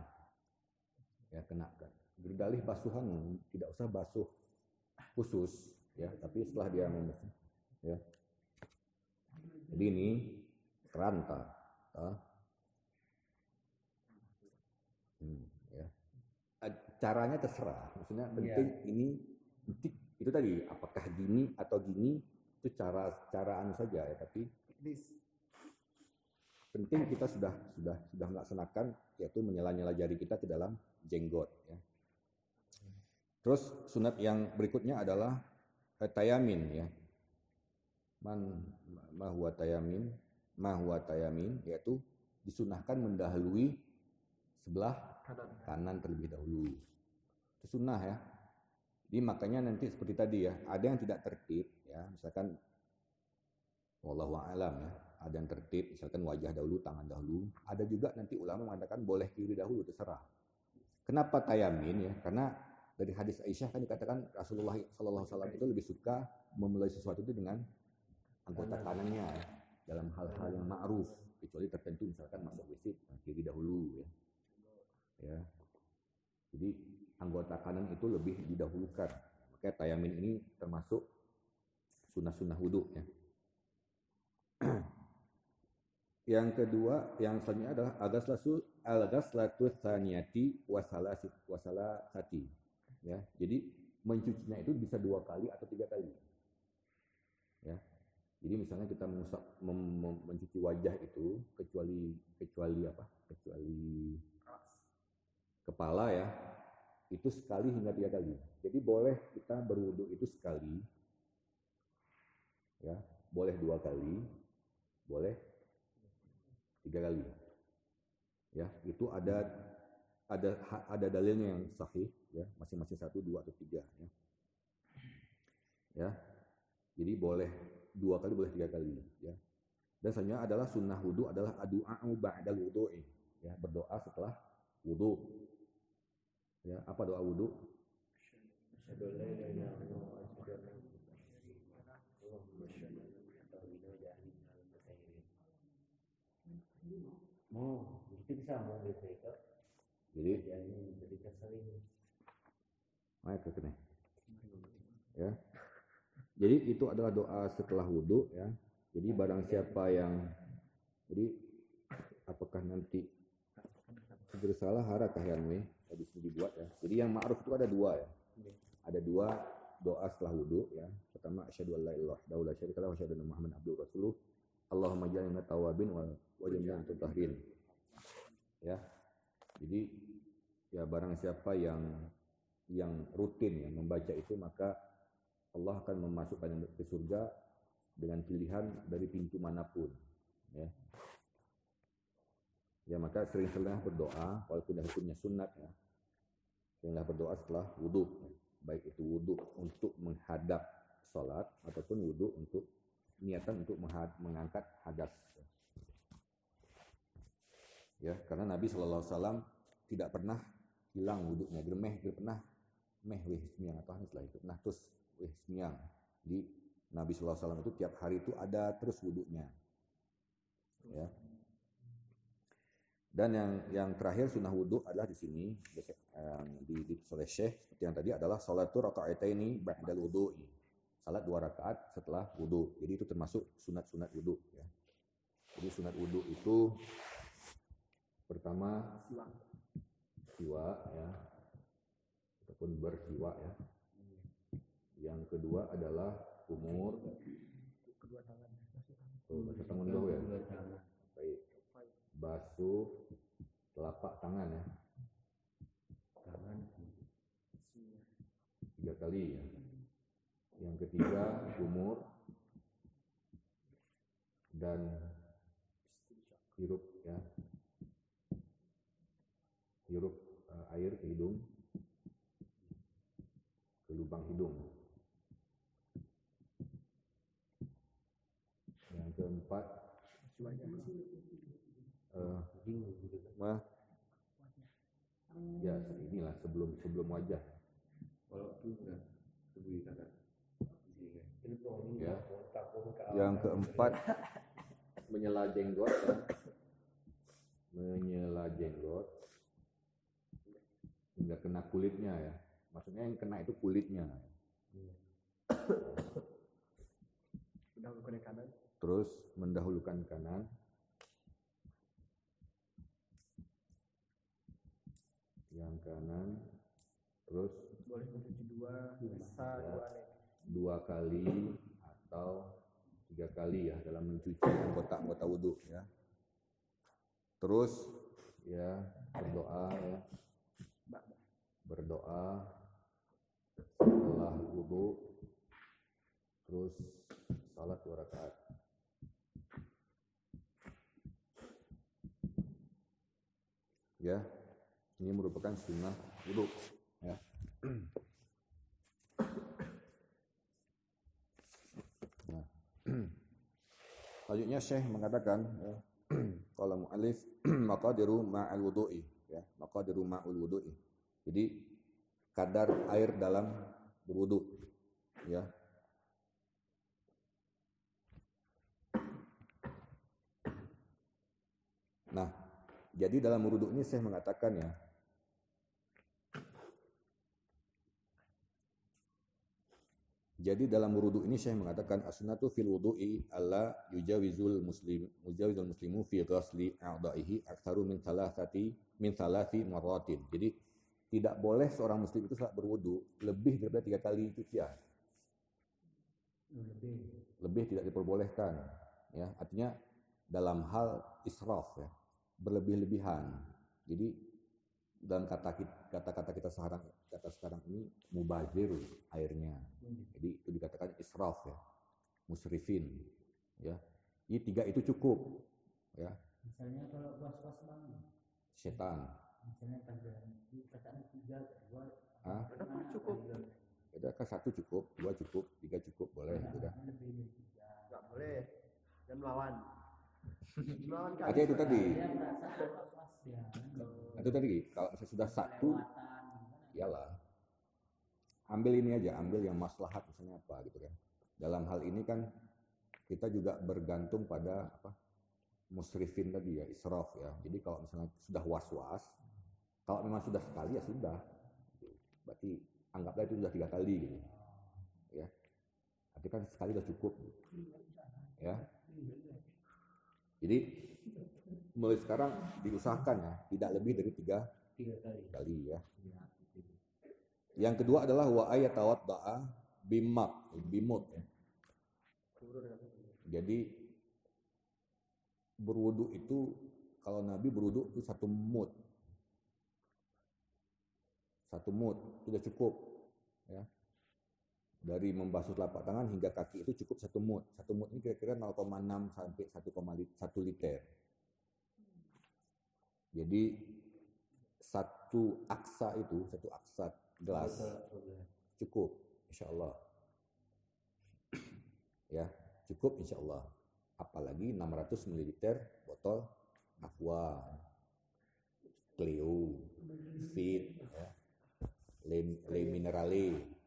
Speaker 1: ya kenakan berdalih basuhan tidak usah basuh khusus ya tapi setelah dia membasuh ya jadi ini keranta ya. Hmm, ya caranya terserah maksudnya penting ini penting itu tadi apakah gini atau gini itu cara caraan saja ya tapi penting kita sudah sudah sudah melaksanakan yaitu menyela-nyela jari kita ke dalam jenggot ya. Terus sunat yang berikutnya adalah tayamin ya. Man ma huwa tayamin, ma huwa tayamin yaitu disunahkan mendahului sebelah
Speaker 6: Kanan.
Speaker 1: kanan terlebih dahulu. Itu sunnah ya. Jadi makanya nanti seperti tadi ya, ada yang tidak tertib ya, misalkan wallahu alam ya, ada yang tertib misalkan wajah dahulu, tangan dahulu. Ada juga nanti ulama mengatakan boleh kiri dahulu terserah. Kenapa tayamin ya? Karena dari hadis Aisyah kan dikatakan Rasulullah Shallallahu Alaihi Wasallam itu lebih suka memulai sesuatu itu dengan anggota kanannya ya, dalam hal-hal yang ma'ruf kecuali tertentu misalkan masuk WC kiri dahulu ya. Ya. Jadi anggota kanan itu lebih didahulukan. Makanya tayamin ini termasuk sunnah-sunnah wudhu ya. yang kedua, yang selanjutnya adalah agaslasu al-ghaslatu tsaniyati wasalasit wasalasati. Ya, jadi mencucinya itu bisa dua kali atau tiga kali. Ya. Jadi misalnya kita mengusap mem- mem- mencuci wajah itu kecuali kecuali apa? Kecuali kepala ya. Itu sekali hingga tiga kali. Jadi boleh kita berwudu itu sekali. Ya, boleh dua kali, boleh tiga kali. Ya, itu ada ada ada dalilnya yang sahih ya, masing-masing satu, dua atau tiga ya. Ya. Jadi boleh dua kali boleh tiga kali ya. Dan selanjutnya adalah sunnah wudhu adalah adu'a'u ba'dal wudhu'i ya, berdoa setelah wudhu. Ya, apa doa wudhu?
Speaker 5: Oh, itu bisa mau gitu itu.
Speaker 1: Jadi
Speaker 5: Jadi jadi.
Speaker 1: Ayo ke. Ya. Jadi itu adalah doa setelah wudhu ya. Jadi barang siapa yang jadi apakah nanti bersalah harakah yang we habis ini dibuat ya. Jadi yang ma'ruf itu ada dua ya. Ada dua doa setelah wudhu ya. Pertama asyhadu an la ilaha illallah la syarika lahu wa asyhadu anna muhammadan abduhu rasuluh. Allahumma tawabin wa jami'an mutahhirin. Ya. Jadi ya barang siapa yang yang rutin ya membaca itu maka Allah akan memasukkan ke surga dengan pilihan dari pintu mana pun ya ya maka sering-seringlah berdoa walaupun hukumnya sunat ya. Seringlah berdoa setelah wudhu baik itu wudhu untuk menghadap sholat ataupun wudhu untuk niatan untuk mengangkat hadas ya. Karena Nabi Wasallam tidak pernah hilang wudhunya germeh tidak pernah meh weh semiang atau setelah itu. Nah terus weh semiang di Nabi Shallallahu Alaihi Wasallam itu tiap hari itu ada terus wudhunya ya dan yang yang terakhir sunnah wudhu adalah di sini yang di, di oleh Syekh seperti yang tadi adalah salatul rakaataini ba'dal wudhu'i salat dua rakaat setelah wudhu jadi itu termasuk sunat-sunat wudhu ya. Jadi sunat wudhu itu pertama siwa. ya. Ataupun bersiwa ya. Yang kedua adalah umur.
Speaker 6: Kedua tangan.
Speaker 1: Oh, bahasa tangan dulu ya?
Speaker 5: Tangan.
Speaker 1: Basuh telapak tangan ya.
Speaker 5: Tangan.
Speaker 1: tiga kali ya. Yang ketiga umur dan hirup ya. Hirup eh, air ke hidung. Ke lubang hidung yang keempat eh, mah ya inilah sebelum sebelum wajah.
Speaker 5: Enggak tubuh kata.
Speaker 1: ya. yang keempat. Menyela jenggot ya. menyela jenggot. Hingga kena kulitnya ya. Maksudnya yang kena itu kulitnya.
Speaker 6: Kanan.
Speaker 1: Terus mendahulukan kanan yang kanan terus
Speaker 6: boleh mencuci dua bisa
Speaker 1: Ya.
Speaker 6: dua
Speaker 1: dua kali atau tiga kali ya dalam mencuci anggota-anggota wudhu ya. Terus ya berdoa ya. Berdoa setelah wudhu terus salat dua rakaat. Ya, ini merupakan sunnah wudhu ya. Selanjutnya Syekh mengatakan ya, kalau mu'alif maqadiru ma'al wudu'i ya, maqadiru ma'ul wudu'i. Jadi kadar air dalam berwudu ya. Nah, jadi dalam wudu ini Syekh mengatakan ya, Jadi dalam wudu ini Syekh mengatakan as-sunnatu fil wudu'i alla yujawizul muslim yujawizul muslimu fi ghasli a'dha'ihi aktsaru min thalathati min thalathi marratin. Jadi tidak boleh seorang muslim itu saat berwudu lebih daripada tiga kali cucian.
Speaker 3: lebih
Speaker 1: lebih tidak diperbolehkan ya artinya dalam hal israf ya berlebih-lebihan jadi dalam kata kata-kata kita sekarang kata sekarang ini mubazir airnya. Jadi itu dikatakan israf ya. Musrifin ya. Ini tiga itu cukup ya.
Speaker 3: Misalnya kalau was-was bang
Speaker 1: setan.
Speaker 3: Misalnya perkataan tiga kedua.
Speaker 1: Ah
Speaker 6: Kenapa cukup?
Speaker 1: udah kan satu cukup dua cukup tiga cukup boleh gitu kan
Speaker 3: lebih dari tiga.
Speaker 6: Nggak boleh. Dan melawan.
Speaker 1: Artinya itu tadi.
Speaker 3: ya
Speaker 1: Nah, itu tadi kalau saya sudah satu iyalah. Ambil ini aja ambil yang maslahat misalnya apa gitu kan. Dalam hal ini kan kita juga bergantung pada apa musrifin tadi ya israf ya. Jadi kalau misalnya sudah was-was kalau memang sudah sekali ya sudah. Berarti anggaplah itu sudah tiga kali gitu. Ya. Tapi kan sekali sudah cukup ya jadi mulai sekarang diusahakan ya tidak lebih dari tiga
Speaker 3: tiga kali
Speaker 1: kali ya yang kedua adalah wa ayatawat da'a bimak, bimut. ya. Jadi berwudu itu kalau Nabi berwudu itu satu mut. Satu mut sudah cukup. Ya. Dari membasuh telapak tangan hingga kaki itu cukup satu mut. Satu mut ini kira-kira 0,6 sampai 1,1 liter. Jadi satu aksa itu, satu aksa gelas cukup insya Allah ya cukup insya Allah apalagi 600 ml botol aqua Cleo Fit ya. Le, Le Minerale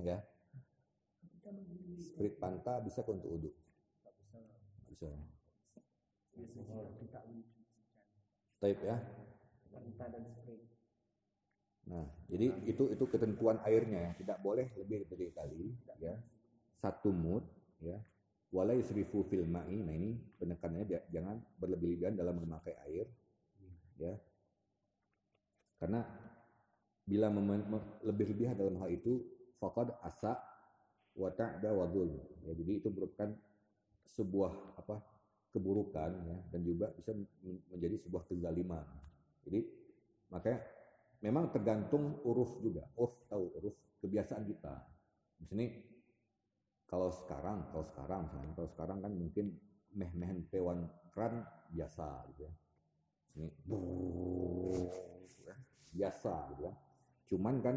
Speaker 1: ya Spirit Panta bisa kok untuk uduk bisa Tape ya
Speaker 6: dan.
Speaker 1: Nah, jadi itu itu ketentuan airnya ya, tidak boleh lebih dari kali ya. Satu mut ya. Wala yusrifu fil ma'i. Nah, ini penekanannya jangan berlebih-lebihan dalam memakai air ya. Karena bila lebih-lebihan dalam hal itu faqad asa wa ta'da wa. Ya, jadi itu merupakan sebuah apa keburukan ya dan juga bisa men- menjadi sebuah kezaliman. Jadi makanya memang tergantung uruf juga. Uruf tahu uruf kebiasaan kita. Misalnya kalau sekarang, kalau sekarang misalnya, kalau sekarang kan mungkin meh-mehen pewan keran biasa gitu ya. Ini ya, biasa gitu ya. Cuman kan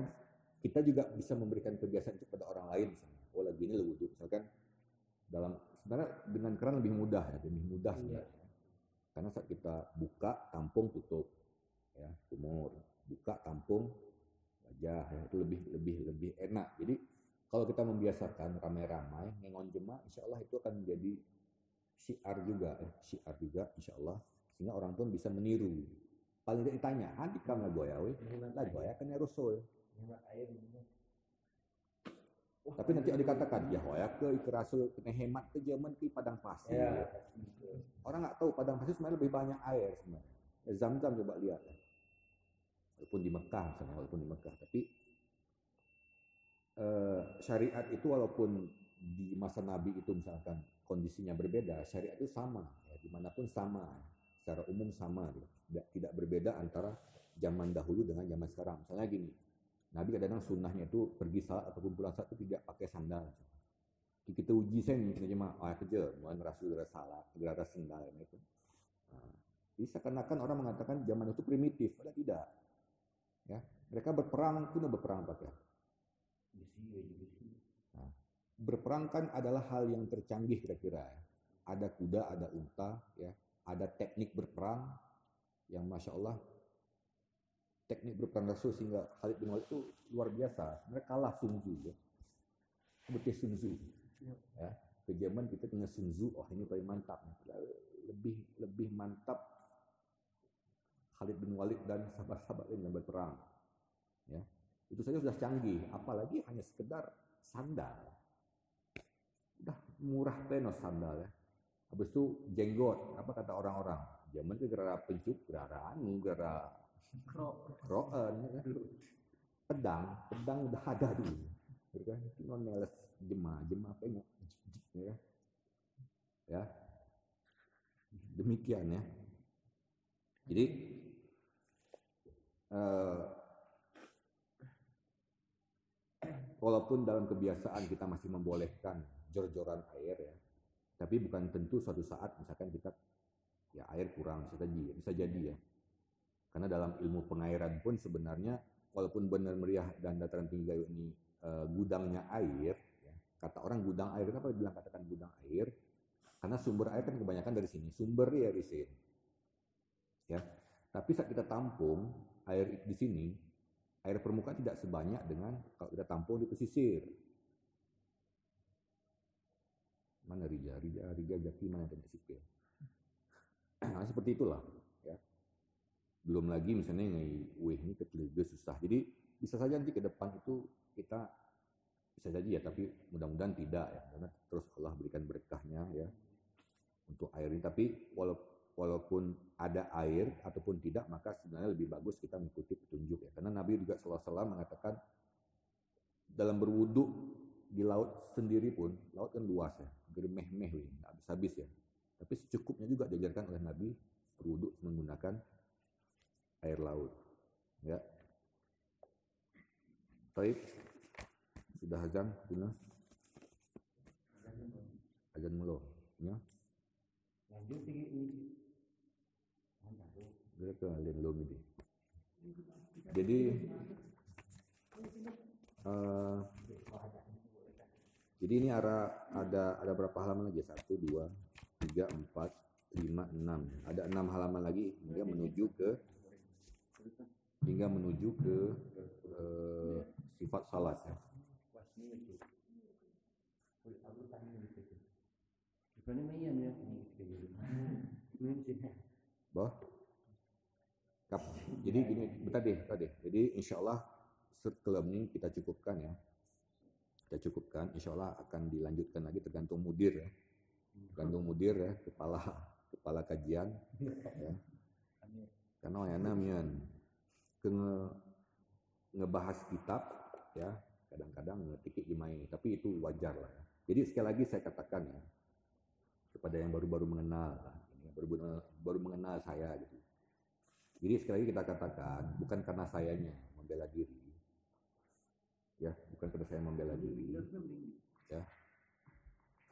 Speaker 1: kita juga bisa memberikan kebiasaan itu pada orang lain misalnya. Oh lagi ini lo wudhu misalkan dalam sebenarnya dengan keran lebih mudah ya, lebih mudah sebenarnya. Karena saat kita buka, tampung, tutup ya, kumur buka tampung wajah ya, itu lebih lebih lebih enak jadi kalau kita membiasakan ramai-ramai ngengon jemaah insya Allah itu akan menjadi syiar juga ya, syiar juga insya Allah sehingga orang pun bisa meniru paling tidak ditanya adik kamu gue ya weh? Lah gue ya kan ya rasul. Tapi nanti ada dikatakan ya hoya ke ikerasul kena hemat ke zaman ke padang pasir. Orang nggak tahu padang pasir sebenarnya lebih banyak air sebenarnya. Ya, Zam-zam coba lihat ya. Walaupun di Mekah misalnya, walaupun di Mekah tapi eh, syariat itu walaupun di masa Nabi itu misalkan kondisinya berbeda syariat itu sama ya, di mana pun sama secara umum sama gitu. Tidak berbeda antara zaman dahulu dengan zaman sekarang. Misalnya gini Nabi kadang-kadang sunnahnya itu pergi salat ataupun pulang salat itu tidak pakai sandal. Kita uji saya nih cuma ah kerja mau rasul gara salat gara sandal itu. Nah, jadi seakan-akan orang mengatakan zaman itu primitif padahal tidak. Ya mereka berperang pun berperang pakai nah, berperang kan adalah hal yang tercanggih kira-kira ya. ada kuda ada unta ya. Ada teknik berperang yang masya Allah teknik berperang Rasul sehingga Khalid bin Walid itu luar biasa mereka kalah Sun Tzu ya seperti Sun Tzu ya ke zaman kita punya Sun Tzu oh ini paling mantap lebih lebih mantap Khalid bin Walid dan sahabat-sahabat lain yang berperang. Ya, itu saja sudah canggih, apalagi hanya sekedar sandal. Udah murah penos sandal ya. Habis itu jenggot, apa kata orang-orang? Zaman itu gara pencup, gara anu, gara kroen, ya kan? pedang, pedang udah ada dulu. gitu kan? Cuma meles jemaah jemaah pengen ya ya. Demikian ya. Jadi eh, walaupun dalam kebiasaan kita masih membolehkan jor-joran air ya tapi bukan tentu suatu saat misalkan kita ya air kurang bisa jadi bisa jadi ya. Karena dalam ilmu pengairan pun sebenarnya walaupun benar meriah dan dataran tinggi Gayo ini uh, gudangnya air ya, kata orang gudang air kenapa bilang katakan gudang air? Karena sumber air kan kebanyakan dari sini sumber ya di sini. Ya tapi saat kita tampung air di sini air permukaan tidak sebanyak dengan kalau kita tampung di pesisir. Mana Rija, Rija, Rija Jaki mana yang sipil. Nah, seperti itulah. Ya. Belum lagi misalnya ngai weh ini ke susah. Jadi bisa saja nanti ke depan itu kita bisa jadi ya, tapi mudah-mudahan tidak ya, karena terus Allah berikan berkahnya ya untuk air ini. Tapi walaupun ada air ataupun tidak, maka sebenarnya lebih bagus kita mengikuti petunjuk ya. Karena Nabi juga SAW mengatakan dalam berwudhu di laut sendiri pun, laut kan luas ya, germeh-meh, nggak habis-habis ya. Tapi secukupnya juga diajarkan oleh Nabi berwudhu menggunakan air laut. Ya. Baik. Sudah azan, Dina? Azan mulu. Ya.
Speaker 5: Lanjut ini.
Speaker 1: Dia ke alin lo ini. Jadi uh, jadi ini ada ada ada berapa halaman lagi? Satu, dua, tiga, empat, lima, enam. Ada enam halaman lagi hingga menuju ke hingga menuju ke uh, sifat salat. Ya. Bah. Jadi gini, tadi tadi. Jadi insya Allah setelah ini kita cukupkan ya kita cukupkan. Insya Allah akan dilanjutkan lagi tergantung mudir ya. Tergantung mudir ya, kepala kepala kajian. Ya. Karena ya namian ke nge, ngebahas kitab ya kadang-kadang ngetikik gimana tapi itu wajar lah. Jadi sekali lagi saya katakan ya kepada yang baru-baru mengenal, baru baru mengenal saya gitu. Jadi sekali lagi kita katakan bukan karena sayanya membela diri, ya bukan karena saya membela diri ya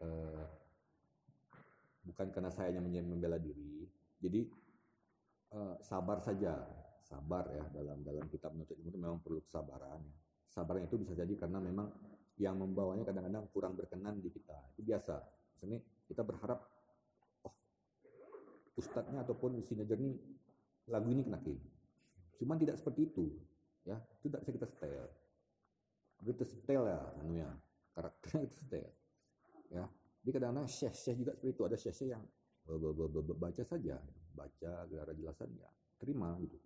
Speaker 1: uh, bukan karena saya hanya membela diri. Jadi uh, sabar saja. Sabar ya dalam dalam kitab menuntut ilmu itu memang perlu kesabaran. Sabarnya itu bisa jadi karena memang yang membawanya kadang-kadang kurang berkenan di kita. Itu biasa. Misalnya kita berharap oh ustadznya ataupun sineger ini lagu ini kenakin cuman tidak seperti itu ya. Itu tidak bisa kita setel. Begitu setel ya anunya. Karakternya itu setel jadi kadang-kadang syekh syekh juga seperti itu. Ada syekh syekh yang baca saja baca gelar jelasan ya terima gitu.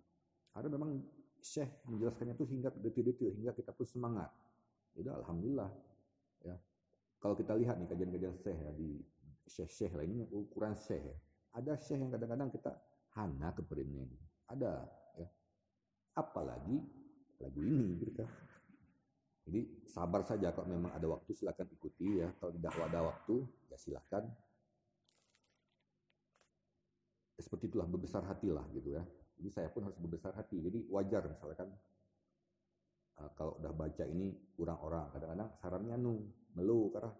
Speaker 1: Ada memang syekh menjelaskannya itu hingga detil-detil hingga kita pun semangat. Itu ya alhamdulillah ya. Kalau kita lihat nih kajian-kajian syekh ya di syekh-syekh lainnya ukuran syekh ya. ada syekh yang kadang-kadang kita hana keperimnya ada ya. Apalagi lagu ini gitu kan jadi sabar saja kalau memang ada waktu silakan ikuti ya. Kalau tidak ada waktu ya silakan. Ya, seperti itulah berbesar hatilah gitu ya. Jadi saya pun harus berbesar hati. Jadi wajar misalkan uh, kalau udah baca ini kurang orang. Kadang-kadang sarannya nu melu karena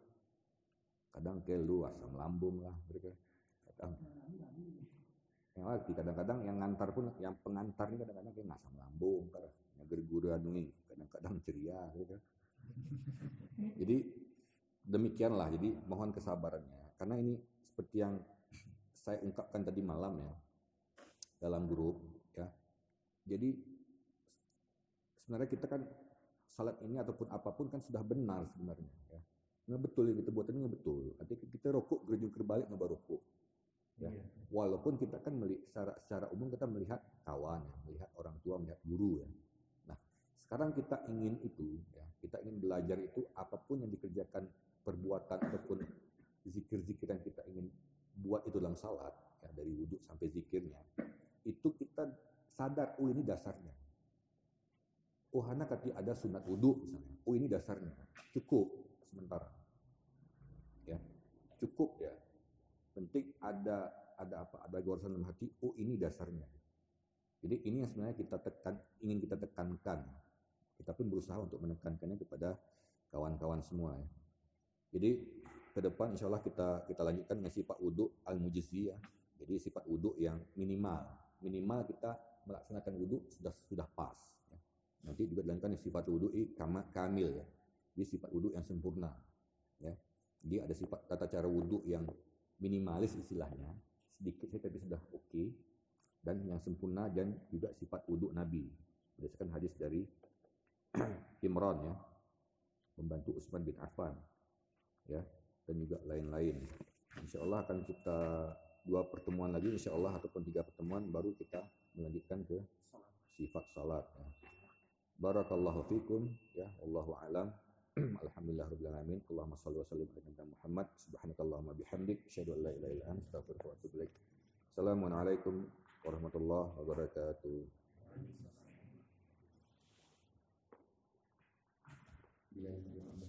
Speaker 1: kadang kelu asam lambung lah mereka. Kadang yang lagi kadang-kadang yang ngantar pun yang pengantar ini kadang-kadang kayak asam lambung karena negeri guru kadang-kadang ceria gitu. Jadi demikianlah jadi mohon kesabarannya karena ini seperti yang saya ungkapkan tadi malam ya dalam grup ya. Jadi sebenarnya kita kan salat ini ataupun apa pun kan sudah benar sebenarnya ya. Nggak betul yang kita buat ini nggak betul. Nanti kita rokok gerujung kerbalik nggak rokok. Ya. Iya. Walaupun kita kan melihat secara, secara umum kita melihat kawan, ya, melihat orang tua, melihat guru ya. Sekarang kita ingin itu, ya, kita ingin belajar itu apa pun yang dikerjakan perbuatan ataupun zikir-zikir yang kita ingin buat itu dalam salat, ya, dari wudhu sampai zikirnya, itu kita sadar, oh ini dasarnya. oh hana kati ada sunat wudhu misalnya. Oh ini dasarnya. Cukup sementara. Ya. Cukup ya. Penting ada ada apa? Ada goresan dalam hati. Oh ini dasarnya. Jadi ini yang sebenarnya kita tekan, ingin kita tekankan. Kita pun berusaha untuk menekankannya kepada kawan-kawan semua ya. Jadi ke depan insya Allah kita kita lanjutkan dengan sifat wudhu al mujizi ya. Jadi sifat wudhu yang minimal, minimal kita melaksanakan wudhu sudah sudah pas. Ya. Nanti juga dilanjutkan sifat wudhu kamil ya. Jadi sifat wudhu yang sempurna. Ya. Jadi ada sifat tata cara wudhu yang minimalis istilahnya, sedikit saja tapi sudah oke. Okay. Dan yang sempurna dan juga sifat wudhu Nabi. Berdasarkan hadis dari Imran ya, membantu Utsman bin Affan ya dan juga lain-lain. Insya Allah akan kita dua pertemuan lagi, insya Allah ataupun tiga pertemuan baru kita melanjutkan ke sifat salat. Ya. Barakallahu fikum ya Allahu alam. Alhamdulillah rabbil alamin. Allahumma shalli wa sallim ala Muhammad. Subhanakallahumma bihamdik asyhadu an la ilaha illa anta astaghfiruka wa atubu ilaik. Assalamualaikum warahmatullahi wabarakatuh.
Speaker 2: Obrigado.